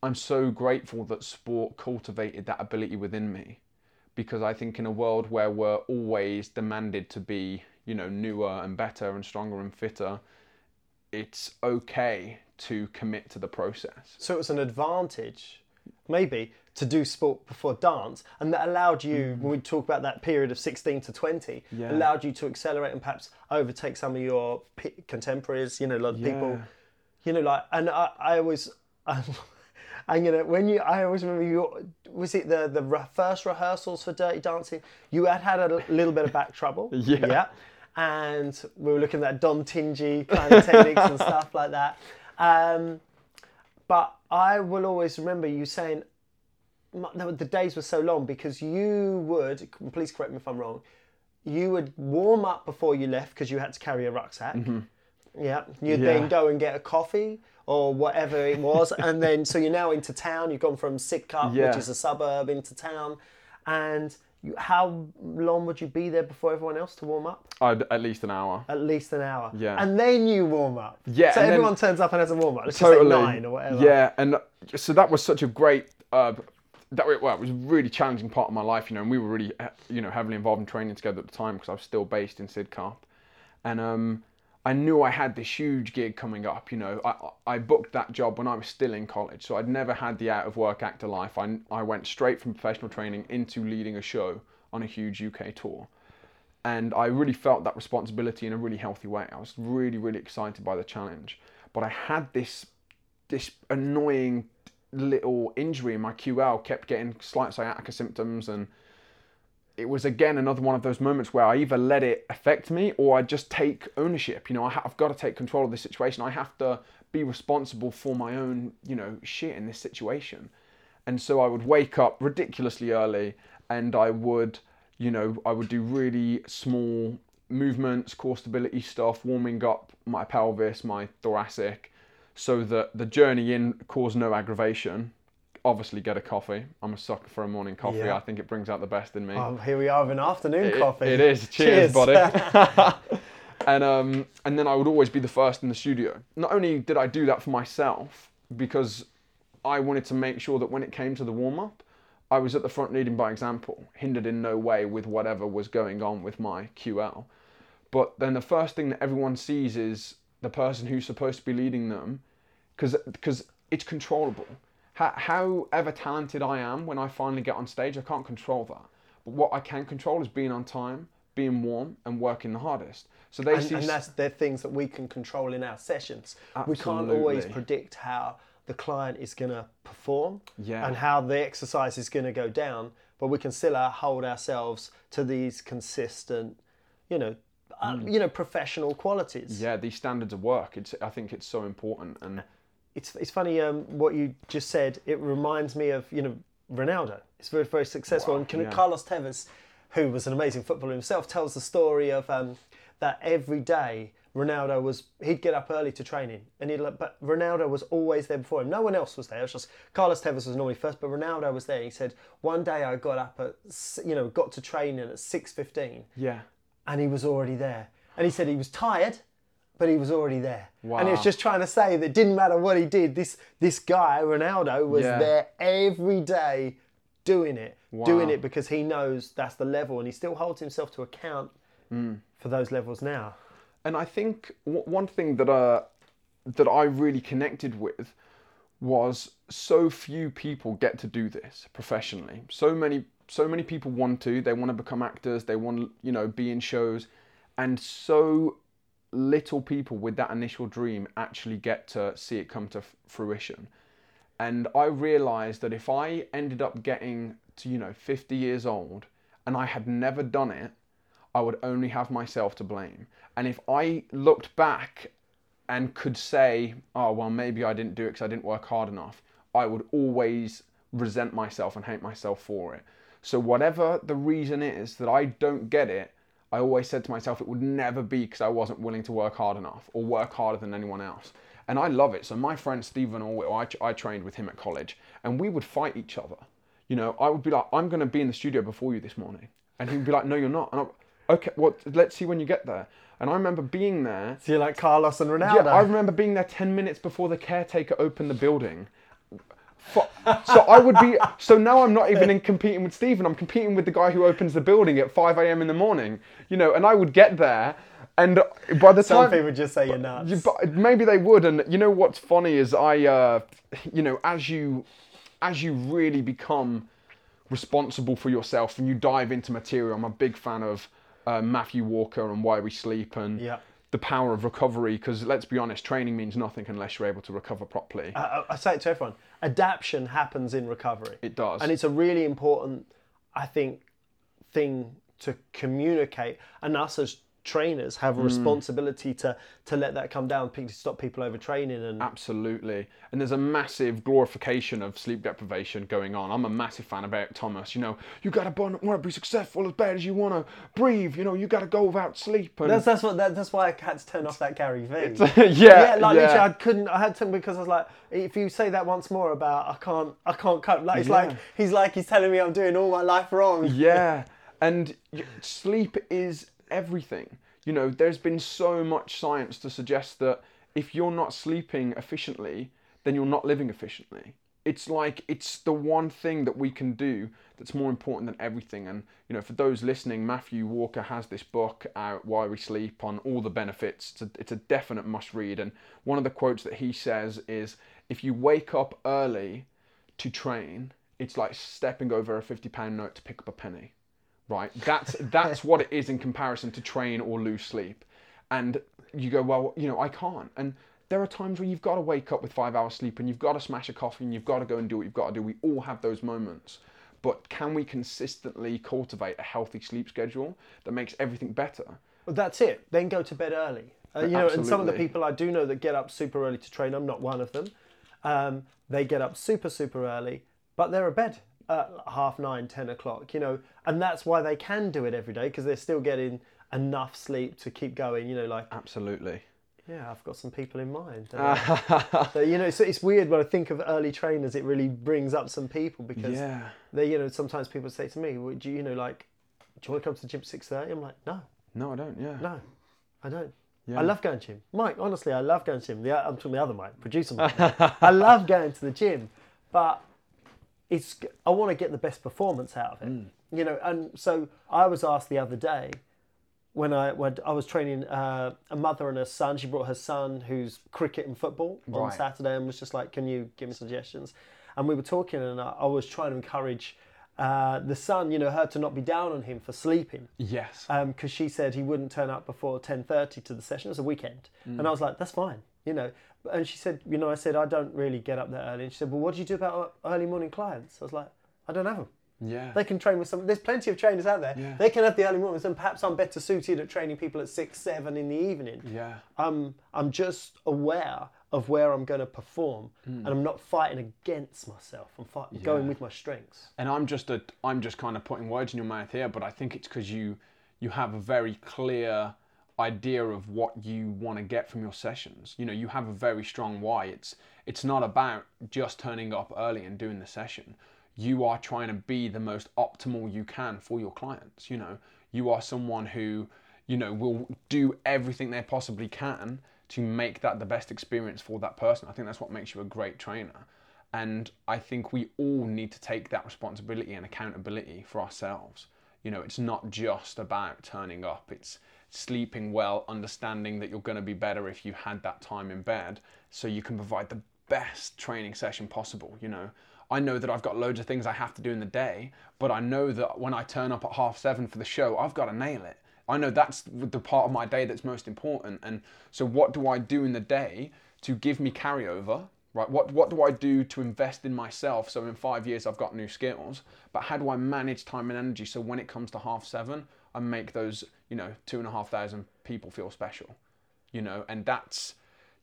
I'm so grateful that sport cultivated that ability within me because I think in a world where we're always demanded to be, you know, newer and better and stronger and fitter, it's okay to commit to the process. So it's an advantage, maybe, to do sport before dance, and that allowed you, when we talk about that period of 16 to 20, Yeah. allowed you to accelerate and perhaps overtake some of your p- contemporaries, you know, like people, Yeah. People you know, like, and I, I always, <laughs> I'm gonna, when you, I always remember you, was it the, the re- first rehearsals for Dirty Dancing? You had had a little bit of back trouble. <laughs> Yeah. Yeah. And we were looking at DonTigny kind of techniques and <laughs> stuff like that. Um, but I will always remember you saying no, the days were so long because you would, please correct me if I'm wrong, you would warm up before you left because you had to carry a rucksack. Mm-hmm. Yeah. You'd Yeah. then go and get a coffee or whatever it was. <laughs> and then, so you're now into town. You've gone from Sidcup, Yeah. which is a suburb, into town. And you, how long would you be there before everyone else to warm up? I'd, at least an hour. At least an hour. Yeah. And then you warm up. Yeah, So everyone turns up and has a warm up. Let's totally. just say nine or whatever. Yeah, and so that was such a great. Uh, that well, it was a really challenging part of my life, you know, and we were really, uh, you know, heavily involved in training together at the time because I was still based in Sidcup, and um, I knew I had this huge gig coming up. You know, I I booked that job when I was still in college, so I'd never had the out of work actor life. I I went straight from professional training into leading a show on a huge UK tour and I really felt that responsibility in a really healthy way. I was really, really excited by the challenge, but I had this this annoying little injury in my QL, kept getting slight sciatica symptoms, and it was again another one of those moments where I either let it affect me or I just take ownership. You know, I ha- I've got to take control of this situation. I have to be responsible for my own, you know, shit in this situation. And so I would wake up ridiculously early and I would, you know, I would do really small movements, core stability stuff, warming up my pelvis, my thoracic, so that the journey in caused no aggravation. Obviously, get a coffee. I'm a sucker for a morning coffee. Yeah. I think it brings out the best in me. Oh, here we are with an afternoon It- coffee. it is. Cheers, buddy. <laughs> <laughs> and um, and then I would always be the first in the studio. Not only did I do that for myself because I wanted to make sure that when it came to the warm up, I was at the front leading by example, hindered in no way with whatever was going on with my QL. But then the first thing that everyone sees is the person who's supposed to be leading them, because because it's controllable. How, however talented I am when I finally get on stage, I can't control that. But what I can control is being on time, being warm and working the hardest. So they and, see and that's they're things that we can control in our sessions. We can't always predict how the client is going to perform Yeah. and how the exercise is going to go down, but we can still uh, hold ourselves to these consistent, you know, uh, you know, professional qualities. Mm. yeah these standards of work. It's I think it's so important and It's it's funny um, what you just said. It reminds me of you know Ronaldo. It's very very successful, Wow, and Can- yeah. Carlos Tevez, who was an amazing footballer himself, tells the story of um, that every day Ronaldo was he'd get up early to training, and he'd like, but Ronaldo was always there before him. No one else was there. It was just Carlos Tevez was normally first, but Ronaldo was there. He said one day I got up at you know got to training at six fifteen, yeah. and he was already there. And he said he was tired, but he was already there. And he was just trying to say that it didn't matter what he did. This this guy Ronaldo was Yeah. there every day, doing it, doing it because he knows that's the level, and he still holds himself to account Mm. for those levels now. And I think w- one thing that uh, that I really connected with was so few people get to do this professionally. So many so many people want to. They want to become actors. They want you know be in shows, and so little people with that initial dream actually get to see it come to fruition. And I realized that if I ended up getting to you know 50 years old and I had never done it, I would only have myself to blame. And if I looked back and could say, oh, well, maybe I didn't do it because I didn't work hard enough, I would always resent myself and hate myself for it. So, whatever the reason is that I don't get it, I always said to myself it would never be because I wasn't willing to work hard enough or work harder than anyone else. And I love it. So, my friend Stephen Orwell, I, I trained with him at college, and we would fight each other. You know, I would be like, I'm going to be in the studio before you this morning. And he would be like, no, you're not. And I'm, okay, well, let's see when you get there. And I remember being there. So you're like Carlos and Ronaldo. Yeah, I remember being there 10 minutes before the caretaker opened the building. So I would be. So now I'm not even in competing with Stephen. I'm competing with the guy who opens the building at 5 a.m. in the morning. You know, and I would get there, and by the time Some people just say you're nuts. but maybe they would, and you know what's funny is I, uh, you know, as you, as you really become responsible for yourself and you dive into material. I'm a big fan of uh, Matthew Walker and Why We Sleep and Yeah. The power of recovery. Because let's be honest, training means nothing unless you're able to recover properly. I, I say it to everyone. Adaptation happens in recovery. It does. and it's a really important, I think, thing to communicate. And us as trainers have Hmm. a responsibility to to let that come down, to stop people overtraining. And Absolutely. And there's a massive glorification of sleep deprivation going on. I'm a massive fan of Eric Thomas. You know, you got to want to be successful as bad as you want to breathe. You know, you got to go without sleep. And that's that's what that, that's why I had to turn off that Gary Vee. <laughs> yeah, yeah, like yeah. literally, I couldn't. I had to because I was like, if you say that once more about I can't, I can't cope. Like it's Yeah. like he's like he's telling me I'm doing all my life wrong. yeah <laughs> and sleep is everything. You know there's been so much science to suggest that if you're not sleeping efficiently then you're not living efficiently. It's like it's the one thing that we can do that's more important than everything. And you know for those listening matthew walker has this book out why we sleep on all the benefits. It's a, it's a definite must read. And one of the quotes that he says is if you wake up early to train it's like stepping over a 50 pound note to pick up a penny right that's that's what it is in comparison to train or lose sleep and you go well you know i can't and there are times where you've got to wake up with five hours sleep and you've got to smash a coffee and you've got to go and do what you've got to do we all have those moments but can we consistently cultivate a healthy sleep schedule that makes everything better Well, that's it. Then go to bed early. Uh, you know, and some of the people I do know that get up super early to train. I'm not one of them. Um, they get up super super early, but they're abed at half nine, ten o'clock. You know, and that's why they can do it every day because they're still getting enough sleep to keep going. You know, like absolutely yeah, I've got some people in mind. Uh, <laughs> so, you know, it's, it's weird when I think of early trainers. It really brings up some people because yeah they, you know, sometimes people say to me, well, "Do you, you know, like, do you want to come to the gym at six 30? I'm like, no, no i don't yeah no, I don't. Yeah. I love going to gym. Mike, honestly, I love going to gym. The, I'm talking the other Mike, producer Mike. <laughs> I love going to the gym, but it's I want to get the best performance out of it. Mm. You know, and so I was asked the other day when I when I was training uh, a mother and her son. She brought her son who's cricket and football on Saturday and was just like, "Can you give me suggestions?" And we were talking, and I, I was trying to encourage uh, the son, you know, her to not be down on him for sleeping Yes. because she said he wouldn't turn up before 10.30 to the session. It was a weekend. And I was like, that's fine, you know. And she said, you know, I said, I don't really get up that early. And she said, well, what do you do about early morning clients? I was like, I don't have them. yeah. They can train with some. There's plenty of trainers out there. Yeah. They can have the early mornings, and perhaps I'm better suited at training people at six, seven in the evening. yeah. I'm I'm just aware of where I'm going to perform, Hmm. and I'm not fighting against myself. I'm fight, going with my strengths. and I'm just a I'm just kind of putting words in your mouth here, but I think it's because you you have a very clear idea of what you want to get from your sessions. You know, you have a very strong why. It's it's not about just turning up early and doing the session. You are trying to be the most optimal you can for your clients. You know, you are someone who you know will do everything they possibly can to make that the best experience for that person. I think that's what makes you a great trainer. And I think we all need to take that responsibility and accountability for ourselves. You know, it's not just about turning up, it's sleeping well, understanding that you're going to be better if you had that time in bed so you can provide the best training session possible. You know, I know that I've got loads of things I have to do in the day, but I know that when I turn up at half seven for the show, I've got to nail it. I know that's the part of my day that's most important. And so, what do I do in the day to give me carryover? Right? What what do I do to invest in myself so in five years I've got new skills? But how do I manage time and energy so when it comes to half seven, I make those you know two and a half thousand people feel special, you know? And that's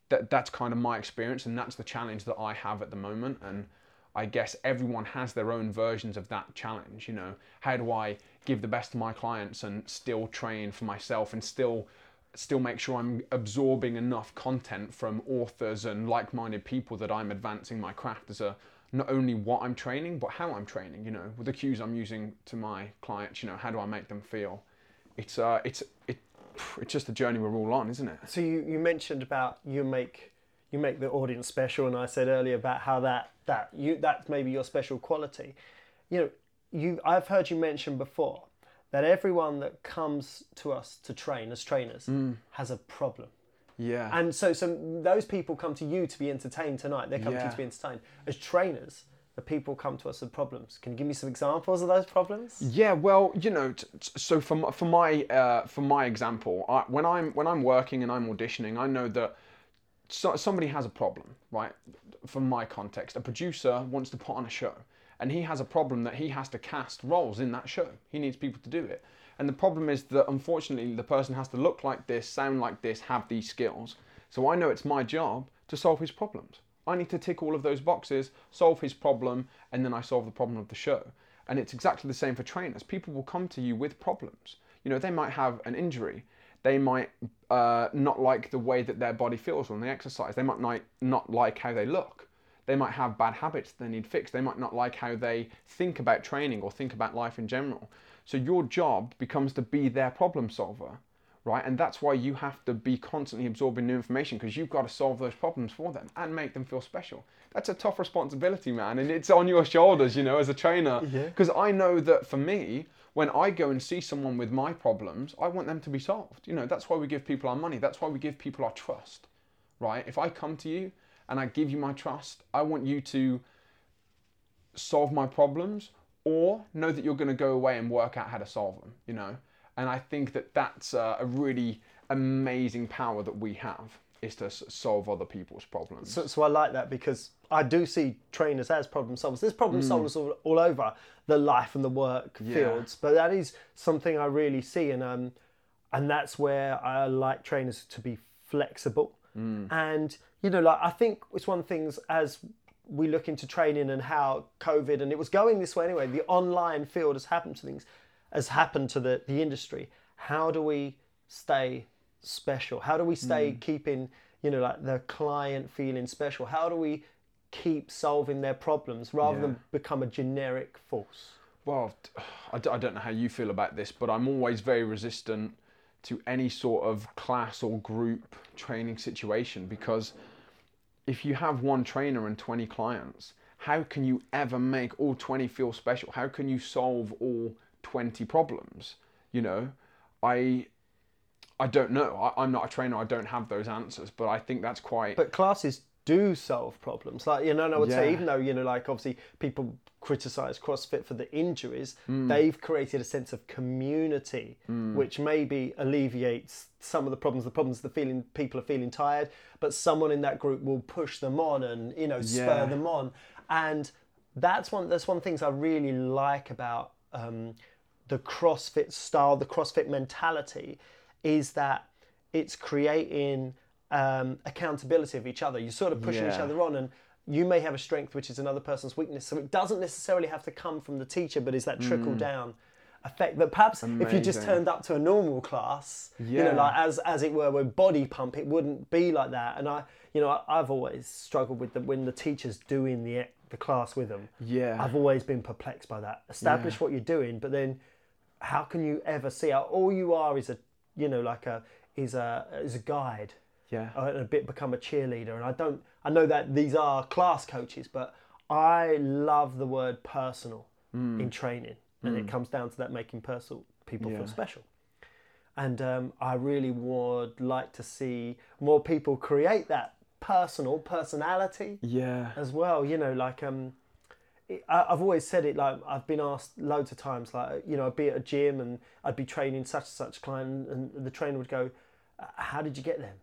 that that's kind of my experience, and that's the challenge that I have at the moment. And I guess everyone has their own versions of that challenge. You know, how do I give the best to my clients and still train for myself and still still make sure I'm absorbing enough content from authors and like-minded people that I'm advancing my craft as a not only what I'm training but how I'm training. You know, with the cues I'm using to my clients. You know, how do I make them feel? It's uh, it's it, it's just a journey we're all on, isn't it? So you, you mentioned about you make you make the audience special, and I said earlier about how that that you that's maybe your special quality. You know, you I've heard you mention before that everyone that comes to us to train as trainers has a problem. Yeah. And so, so those people come to you to be entertained tonight. They come to you to be entertained. As trainers, the people come to us with problems. Can you give me some examples of those problems? Yeah, well, you know, t- t- so for my, for my uh, for my example, I, when I'm when I'm working and I'm auditioning, I know that so, somebody has a problem, right? From my context, a producer wants to put on a show, and he has a problem that he has to cast roles in that show. He needs people to do it, and the problem is that unfortunately, the person has to look like this, sound like this, have these skills. So I know it's my job to solve his problems. I need to tick all of those boxes, solve his problem, and then I solve the problem of the show. And it's exactly the same for trainers. People will come to you with problems. You know, they might have an injury. They might uh, not like the way that their body feels when they exercise. They might not, not like how they look. They might have bad habits they need fixed. They might not like how they think about training or think about life in general. So your job becomes to be their problem solver right? And that's why you have to be constantly absorbing new information because you've got to solve those problems for them and make them feel special. That's a tough responsibility, man, and it's on your shoulders, you know, as a trainer. Yeah. Because I know that for me, when I go and see someone with my problems, I want them to be solved. You know, that's why we give people our money. That's why we give people our trust, right? If I come to you and I give you my trust, I want you to solve my problems or know that you're going to go away and work out how to solve them, you know? And I think that that's uh, a really amazing power that we have is to solve other people's problems. So, so I like that because I do see trainers as problem solvers. There's problem solvers all, all over the life and the work Yeah. fields, but that is something I really see, and um, and that's where I like trainers to be flexible. And you know, like I think it's one of the things as we look into training and how COVID and it was going this way anyway. The online field has happened to things, has happened to the the industry. How do we stay special? How do we stay mm. keeping, you know, like the client feeling special? How do we keep solving their problems rather Yeah. than become a generic force? Well, t- I d- I don't know how you feel about this, but I'm always very resistant to any sort of class or group training situation because if you have one trainer and 20 clients, how can you ever make all 20 feel special? How can you solve all 20 problems? You know, I I don't know. I, I'm not a trainer. I don't have those answers, but I think that's quite But classes do solve problems. Like you know, and I would say even though you know, like obviously people criticize CrossFit for the injuries, Hmm. they've created a sense of community, which maybe alleviates some of the problems. The problems the feeling people are feeling tired, but someone in that group will push them on and you know spur Yeah. them on, and that's one that's one of the things I really like about um, the CrossFit style, the CrossFit mentality, is that it's creating um, accountability of each other. You're sort of pushing each other on, and you may have a strength which is another person's weakness. So it doesn't necessarily have to come from the teacher, but is that trickle down effect that perhaps if you just turned up to a normal class, you know, like as as it were with body pump, it wouldn't be like that. And I, you know, I, I've always struggled with the when the teacher's doing the the class with them. Yeah. I've always been perplexed by that. Establish Yeah. what you're doing, but then how can you ever see how all you are is a you know like a is a is a guide Yeah. uh, and a bit become a cheerleader and i don't i know that these are class coaches but i love the word personal Mm. in training and it comes down to that making personal people Yeah. feel special and um, i really would like to see more people create that personal personality Yeah. as well. You know, like um, I've always said it. Like I've been asked loads of times. Like you know, I'd be at a gym and I'd be training such and such client, and the trainer would go, "Uh, "How did you get them?"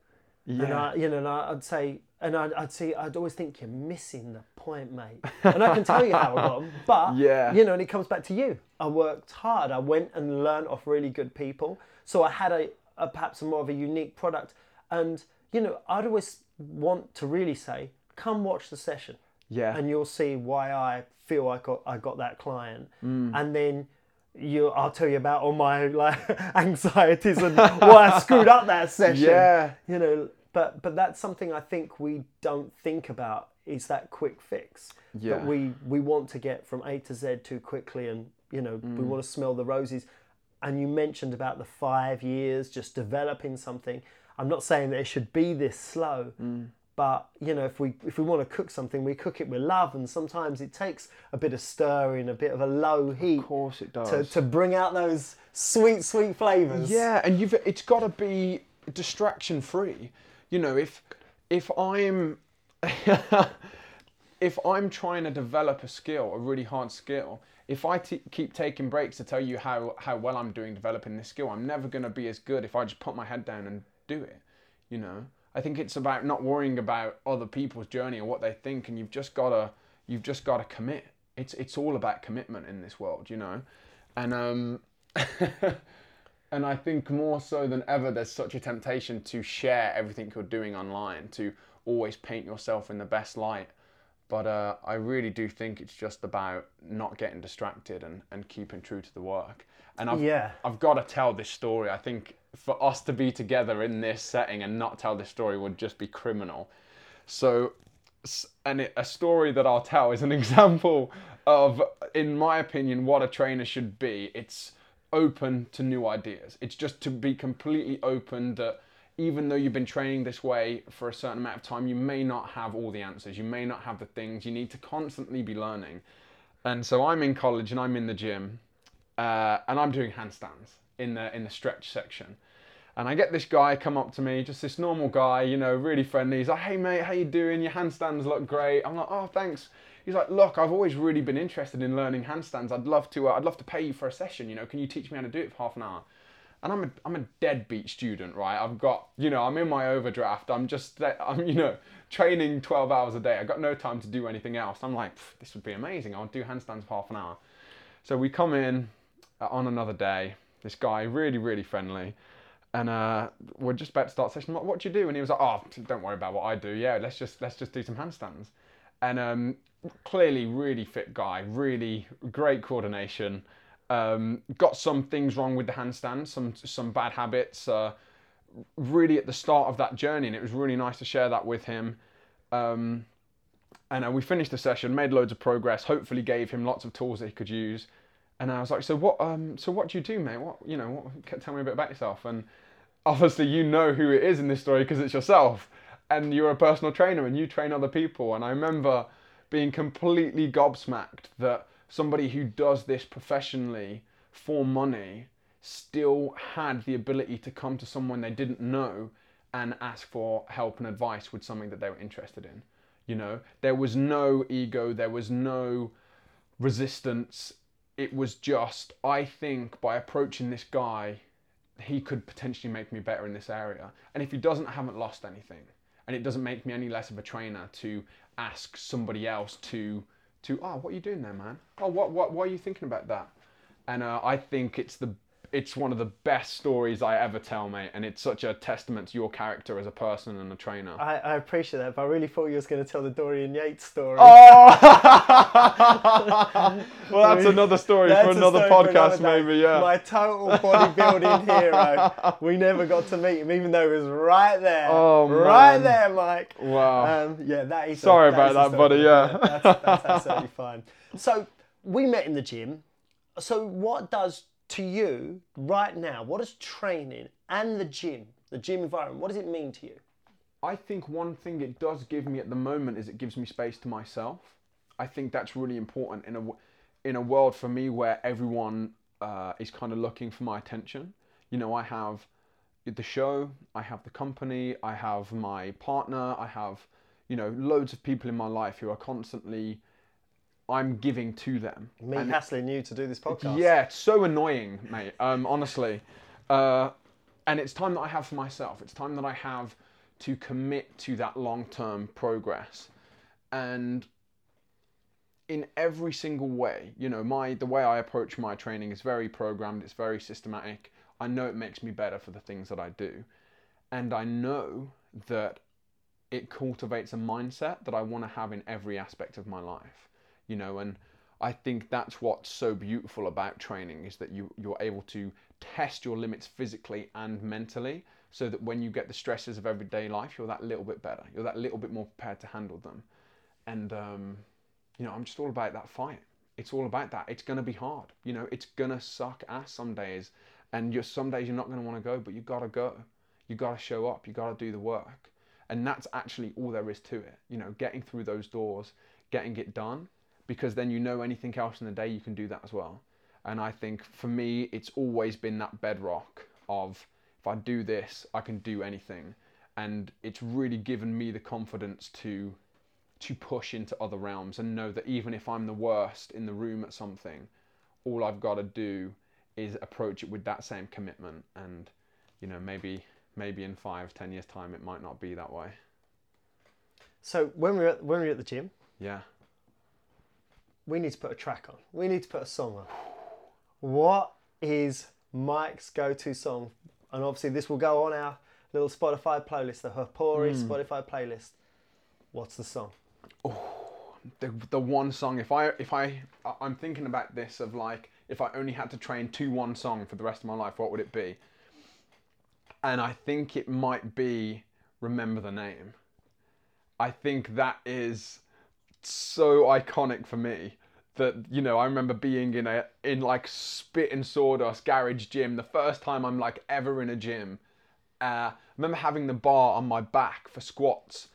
And Yeah. I, you know, and I- I'd say, and I'd, I'd say, I'd always think you're missing the point, mate. And I can tell you how I got them, but Yeah. you know, and it comes back to you. I worked hard. I went and learned off really good people, so I had a, a perhaps a more of a unique product. And you know, I'd always want to really say, come watch the session Yeah. and you'll see why I feel I got I got that client, Mm. and then you I'll tell you about all my like <laughs> anxieties and why I screwed up that session. Yeah. you know, but but that's something I think we don't think about is that quick fix. Yeah. That we we want to get from A to Z too quickly, and you know we Mm. want to smell the roses. And you mentioned about the five years just developing something. I'm not saying that it should be this slow, Mm. but you know, if we if we want to cook something, we cook it with love, and sometimes it takes a bit of stirring, a bit of a low heat Of course it does. to, to bring out those sweet, sweet flavors. Yeah, and you've it's got to be distraction free. You know, if if I'm <laughs> if I'm trying to develop a skill, a really hard skill, if I t- keep taking breaks to tell you how how well I'm doing developing this skill, I'm never going to be as good if I just put my head down and do it. You know, I think it's about not worrying about other people's journey or what they think, and you've just gotta you've just gotta commit. It's it's all about commitment in this world, you know, and um. <laughs> And I think more so than ever, there's such a temptation to share everything you're doing online, to always paint yourself in the best light. But uh, I really do think it's just about not getting distracted and, and keeping true to the work. And I've, Yeah. I've got to tell this story. I think for us to be together in this setting and not tell this story would just be criminal. So, and it, a story that I'll tell is an <laughs> example of, in my opinion, what a trainer should be. It's open to new ideas. It's just to be completely open that even though you've been training this way for a certain amount of time, you may not have all the answers. You may not have the things. You need to constantly be learning. And so I'm in college and I'm in the gym, uh, and I'm doing handstands in the in the stretch section. And I get this guy come up to me, just this normal guy, you know, really friendly. He's like, "Hey mate, how you doing? Your handstands look great." I'm like, "Oh, thanks." He's like, "Look, I've always really been interested in learning handstands. I'd love to. Uh, I'd love to pay you for a session. You know, can you teach me how to do it for half an hour?" And I'm a I'm a deadbeat student, right? I've got you know I'm in my overdraft. I'm just I'm you know training 12 hours a day. I've got no time to do anything else. I'm like, this would be amazing. I'll do handstands for half an hour. So we come in uh, on another day. This guy, really, really friendly. And uh, we're just about to start session. What, what do you do? And he was like, "Oh, don't worry about what I do. Yeah, let's just let's just do some handstands." And um, clearly, really fit guy, really great coordination. Um, got some things wrong with the handstand, some some bad habits. Uh, really at the start of that journey, and it was really nice to share that with him. Um, and uh, we finished the session, made loads of progress. Hopefully, gave him lots of tools that he could use. And I was like, "So what? Um, so what do you do, mate? What you know? What, tell me a bit about yourself." And obviously, you know who it is in this story because it's yourself, and you're a personal trainer and you train other people. And I remember being completely gobsmacked that somebody who does this professionally for money still had the ability to come to someone they didn't know and ask for help and advice with something that they were interested in. You know, there was no ego, there was no resistance. It was just, I think by approaching this guy, he could potentially make me better in this area. And if he doesn't, I haven't lost anything. And it doesn't make me any less of a trainer to ask somebody else to, to oh, what are you doing there, man? Oh, what, what, why are you thinking about that? And uh, I think it's the it's one of the best stories I ever tell, mate, and it's such a testament to your character as a person and a trainer. I, I appreciate that, but I really thought you was going to tell the Dorian Yates story. Oh! <laughs> well, that's another story That's for another story for podcast, another maybe. Yeah. My total bodybuilding <laughs> hero. We never got to meet him, even though he was right there. Oh, right man. there, Mike. Wow. Um, yeah, that is. Sorry a, about is that, buddy, yeah. that's, that's <laughs> absolutely fine. So we met in the gym. So what does to you right now? What does training and the gym, the gym environment, what does it mean to you? I think one thing it does give me at the moment is it gives me space to myself. I think that's really important in a in a world for me where everyone uh, is kind of looking for my attention. You know, I have the show, I have the company, I have my partner, I have you know loads of people in my life who are constantly I'm giving to them. Me And- hassling you to do this podcast. yeah, it's so annoying, mate. Um, honestly, uh, and it's time that I have for myself. It's time that I have to commit to that long-term progress, and in every single way, you know, my the way I approach my training is very programmed. It's very systematic. I know it makes me better for the things that I do, and I know that it cultivates a mindset that I want to have in every aspect of my life. You know, and I think that's what's so beautiful about training is that you you're able to test your limits physically and mentally so that when you get the stresses of everyday life you're that little bit better. You're that little bit more prepared to handle them. And um, you know I'm just all about that fight. It's all about that. It's gonna be hard. You know it's gonna suck ass some days. And you're some days you're not gonna want to go but you gotta go. You gotta show up. You gotta do the work. And that's actually all there is to it. You know getting through those doors getting it done because then you know anything else in the day you can do that as well. And i think for me it's always been that bedrock of if i do this i can do anything. And it's really given me the confidence to to push into other realms and know that even if i'm the worst in the room at something all i've got to do is approach it with that same commitment. And you know maybe maybe in five ten years time it might not be that way. So when we're at, when we're at the gym, yeah we need to put a track on. We need to put a song on. What is Mike's go-to song? And obviously, this will go on our little Spotify playlist, the Hapori hmm. Spotify playlist. What's the song? Oh, the, the one song if i if i I- i'm thinking about this of like if i only had to train to one song for the rest of my life what would it be and i think it might be remember the name i think that is so iconic for me that you know i remember being in a in like spit and sawdust garage gym the first time i'm like ever in a gym uh, I remember having the bar on my back for squats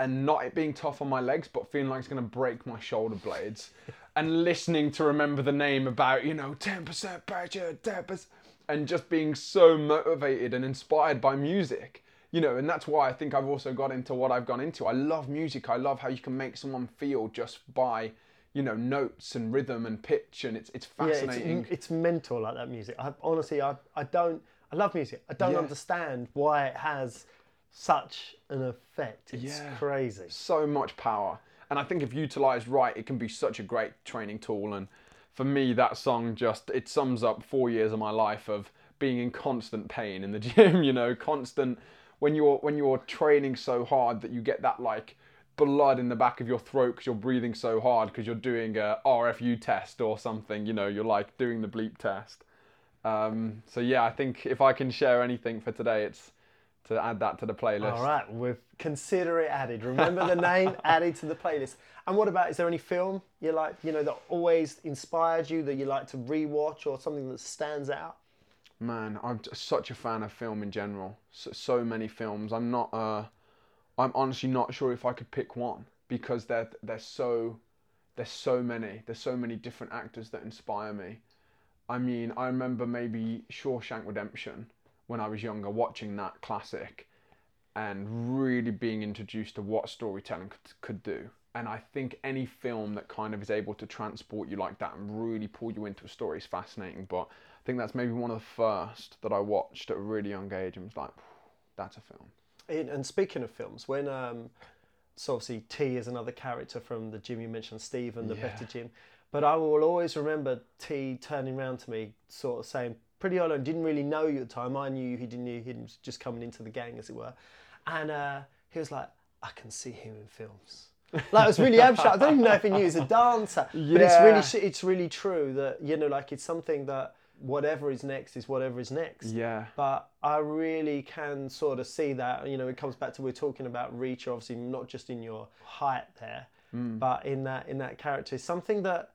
and not it being tough on my legs, but feeling like it's going to break my shoulder blades. <laughs> and listening to remember the name about, you know, 10% pressure, 10%, and just being so motivated and inspired by music. You know, and that's why I think I've also got into what I've gone into. I love music. I love how you can make someone feel just by, you know, notes and rhythm and pitch, and it's it's Yeah, it's, fascinating. it's mental like that music. I, honestly, I, I don't. I love music. I don't Yeah. understand why it has such an effect. It's Yeah. crazy. so much power. And I think if utilized right, it can be such a great training tool. And for me, that song just it sums up four years of my life of being in constant pain in the <laughs> gym. You know, constant when you're when you're training so hard that you get that like blood in the back of your throat because you're breathing so hard because you're doing a RFU test or something. You know, you're like doing the bleep test. Um, so yeah, I think if I can share anything for today, it's to add that to the playlist. All right, we've consider it added. Remember the name <laughs> added to the playlist. And what about? Is there any film you like? You know that always inspired you that you like to rewatch or something that stands out? Man, I'm such a fan of film in general. So, so many films. I'm not. Uh, I'm honestly not sure if I could pick one because they're they're so there's so many. There's so many different actors that inspire me. I mean, I remember maybe Shawshank Redemption when I was younger, watching that classic, and really being introduced to what storytelling could, could do. And I think any film that kind of is able to transport you like that and really pull you into a story is fascinating. But think that's maybe one of the first that I watched at a really young age and was like, that's a film. In, and speaking of films, when um, so obviously T is another character from the gym you mentioned, Steve and the Yeah. Better Gym, but I will always remember T turning around to me, sort of saying, pretty on, didn't really know you at the time. I knew he didn't knew he was just coming into the gang, as it were, and uh, he was like, I can see him in films. Like it was really abstract. I don't even know if he knew he was a dancer, yeah. but it's really <laughs> it's really true that you know, like it's something that whatever is next is whatever is next Yeah. but I really can sort of see that. You know, it comes back to we're talking about reach, obviously not just in your height there, Mm. but in that in that character, something that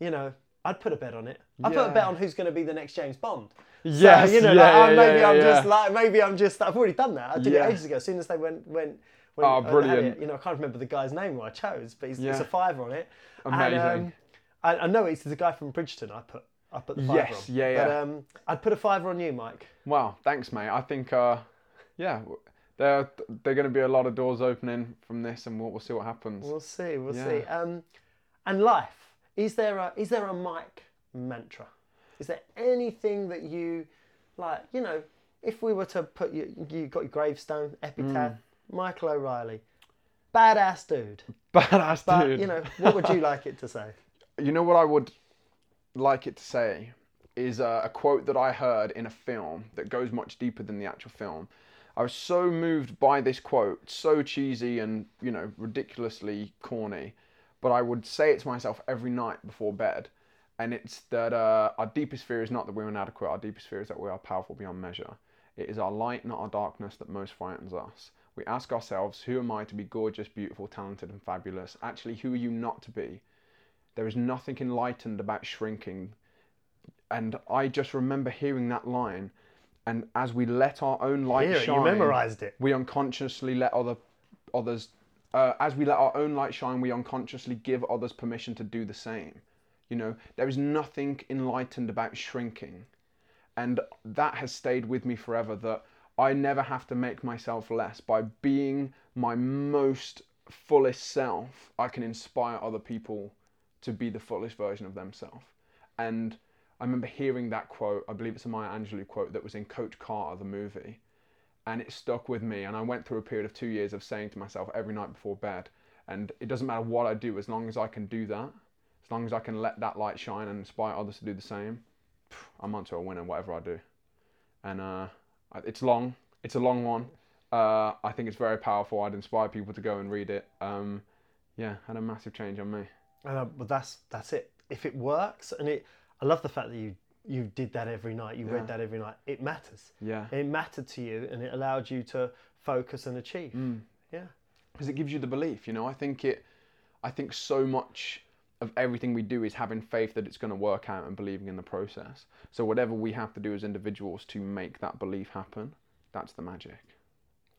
you know I'd put a bet on it. I'd put a bet on who's going to be the next James Bond. Yes, so, you know, yeah, like, yeah, maybe yeah, I'm yeah. just like maybe I'm just I've already done that. I did Yeah. it ages ago. As soon as they went went. went Oh, uh, brilliant. it, you know, I can't remember the guy's name who I chose, but he's, Yeah. a fiver on it. Amazing. And, um, I, I know it's the guy from Bridgerton. I put I put the fiver Yes, on. yeah, But yeah. um, I'd put a fiver on you, Mike. Wow, thanks, mate. I think, uh, yeah, there there are going to be a lot of doors opening from this, and we'll, we'll see what happens. We'll see. We'll Yeah. see. Um, and life is there a is there a Mike mantra? Is there anything that you like? You know, if we were to put you, you got your gravestone epitaph, Mm. Michael O'Reilly, badass dude. <laughs> Badass But dude. you know, what would you like it to say? <laughs> You know what I would like it to say is uh, a quote that I heard in a film that goes much deeper than the actual film. I was so moved by this quote, so cheesy and you know ridiculously corny, but I would say it to myself every night before bed, and it's that uh, our deepest fear is not that we're inadequate. Our deepest fear is that we are powerful beyond measure. It is our light, not our darkness, that most frightens us. We ask ourselves, who am I to be gorgeous, beautiful, talented, and fabulous? Actually, who are you not to be? There is nothing enlightened about shrinking. And I just remember hearing that line. And as we let our own light Hear it, you shine, memorised it. we unconsciously let other others. Uh, as we let our own light shine, we unconsciously give others permission to do the same. You know, there is nothing enlightened about shrinking, and that has stayed with me forever. That I never have to make myself less by being my most fullest self. I can inspire other people to be the fullest version of themselves. And I remember hearing that quote. I believe it's a Maya Angelou quote that was in Coach Carter, the movie, and it stuck with me. And I went through a period of two years of saying to myself every night before bed, and it doesn't matter what I do, as long as I can do that, as long as I can let that light shine and inspire others to do the same, I'm onto a winner, whatever I do. And uh, it's long. It's a long one. Uh, I think it's very powerful. I'd inspire people to go and read it. Um, yeah, had a massive change on me. Uh, but that's that's it. If it works, and it, I love the fact that you you did that every night. You Yeah. read that every night. It matters. Yeah. It mattered to you, and it allowed you to focus and achieve. Mm. Yeah. because it gives you the belief you know i think it i think so much of everything we do is having faith that it's going to work out and believing in the process so whatever we have to do as individuals to make that belief happen that's the magic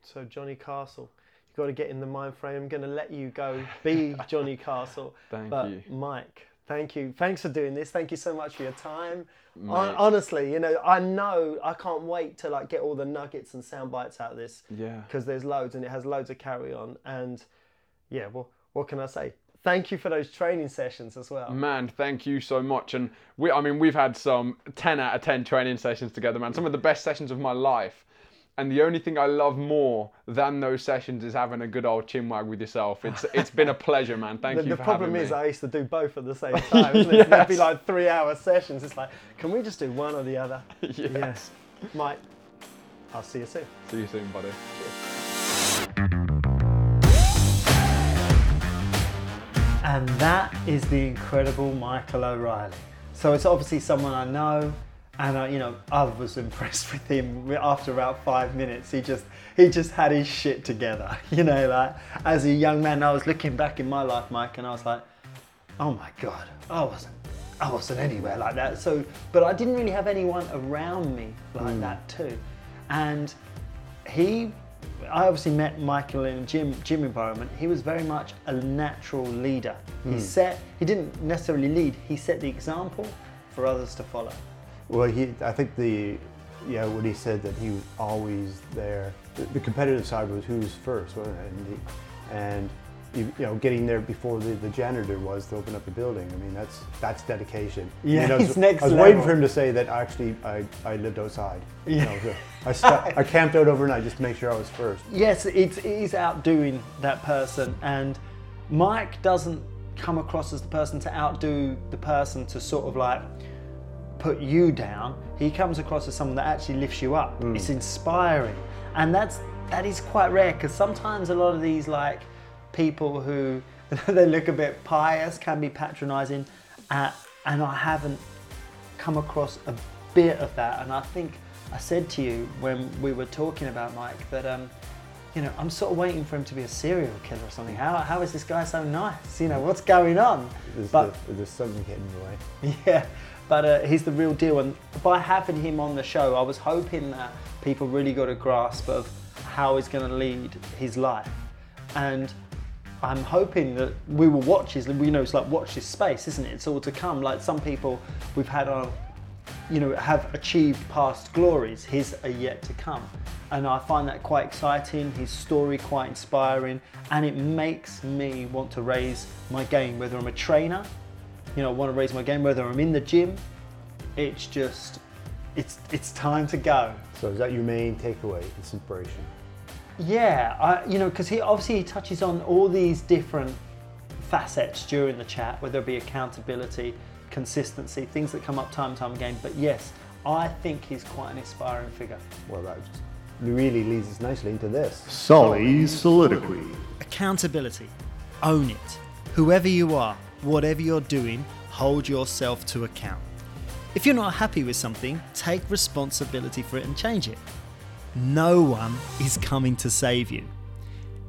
So Johnny Castle, you've got to get in the mind frame. I'm going to let you go be <laughs> Johnny Castle. Thank but you. Mike, thank you. Thanks for doing this. Thank you so much for your time. Hon- honestly, you know, I know I can't wait to like get all the nuggets and sound bites out of this yeah because there's loads and it has loads of carry on. And yeah, well, what can I say? Thank you for those training sessions as well. man thank you so much and we i mean we've had some 10 out of 10 training sessions together man some of the best sessions of my life and the only thing I love more than those sessions is having a good old chinwag with yourself. It's it's been a pleasure, man. Thank The, you the for problem having is me. I used to do both at the same <laughs> time. Isn't it? There'd be like three hour sessions. It's like, can we just do one or the other? <laughs> yes. Mike, I'll see you soon. See you soon, buddy. And that is the incredible Michael O'Reilly. So it's obviously someone I know, and I, you know I was impressed <laughs> with him. After about five minutes, he just he just had his shit together. <laughs> You know, like as a young man, I was looking back in my life, Mike, and I was like, oh my god, I wasn't I wasn't anywhere like that. So, but I didn't really have anyone around me like mm. that too, and he I obviously met Michael in a gym gym environment. He was very much a natural leader. He mm. set he didn't necessarily lead, he set the example for others to follow. Well, he, I think the yeah, when he said that he was always there. The, the competitive side was who was first, wasn't it? And, he, and you, you know, getting there before the, the janitor was to open up the building. I mean, that's that's dedication. I Yeah, mean, I was, he's next I was waiting for him to say that actually I, I lived outside. You Yeah. know, I, sta- <laughs> I camped out overnight just to make sure I was first. Yes, it's, it is outdoing that person, and Mike doesn't come across as the person to outdo the person to sort of like put you down. He comes across as someone that actually lifts you up. It's inspiring, and that's that is quite rare because sometimes a lot of these like people who <laughs> they look a bit pious can be patronising, uh, and I haven't come across a bit of that. And I think I said to you when we were talking about Mike that, um, you know, I'm sort of waiting for him to be a serial killer or something. How, how is this guy so nice? You know, what's going on? There's, But the, there's something getting in the way. <laughs> yeah, but uh, he's the real deal. And by having him on the show, I was hoping that people really got a grasp of how he's going to lead his life. And I'm hoping that we will watch his, you know, it's like watch this space, isn't it? It's all to come. Like some people we've had on, you know, have achieved past glories. His are yet to come. And I find that quite exciting, his story quite inspiring, and it makes me want to raise my game, whether I'm a trainer you know, I want to raise my game, whether I'm in the gym, it's just, it's it's time to go. So is that your main takeaway? It's inspiration. Yeah, I, you know, because he obviously he touches on all these different facets during the chat, whether it be accountability, consistency, things that come up time and time again. But yes, I think he's quite an inspiring figure. Well, that just really leads us nicely into this. Solly's Soliloquy. Accountability. Own it. Whoever you are, whatever you're doing, hold yourself to account. If you're not happy with something, take responsibility for it and change it. No one is coming to save you.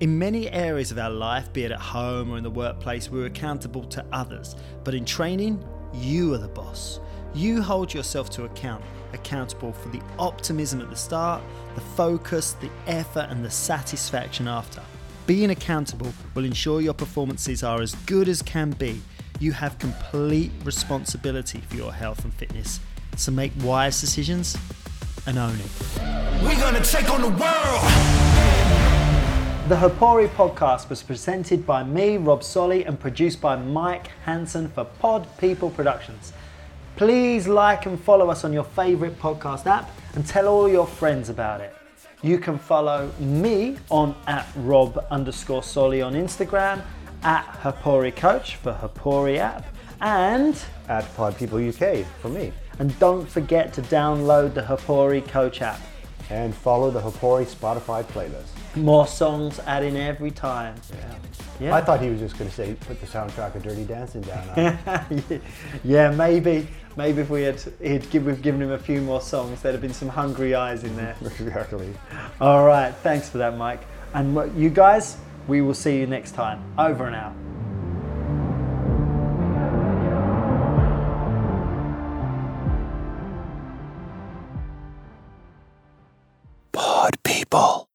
In many areas of our life, be it at home or in the workplace, we're accountable to others. But in training, you are the boss. You hold yourself to account, accountable for the optimism at the start, the focus, the effort, and the satisfaction after. Being accountable will ensure your performances are as good as can be. You have complete responsibility for your health and fitness. So make wise decisions and own it. We're gonna take on the world. The Hapori podcast was presented by me, Rob Solly, and produced by Mike Hanson for Pod People Productions. Please like and follow us on your favourite podcast app and tell all your friends about it. You can follow me on at Rob underscore Solly on Instagram, at Hapori Coach for Hapori app, and At Pod People UK for me. and don't forget to download the Hapori Coach app. And follow the Hapori Spotify playlist. More songs adding every time. Yeah. yeah. I thought he was just going to say, put the soundtrack of Dirty Dancing down. <laughs> yeah, maybe, maybe if we had, he'd give, we've given him a few more songs, there'd have been some hungry eyes in there. <laughs> exactly. All right, thanks for that, Mike. And you guys, we will see you next time. Over and out. Pod people.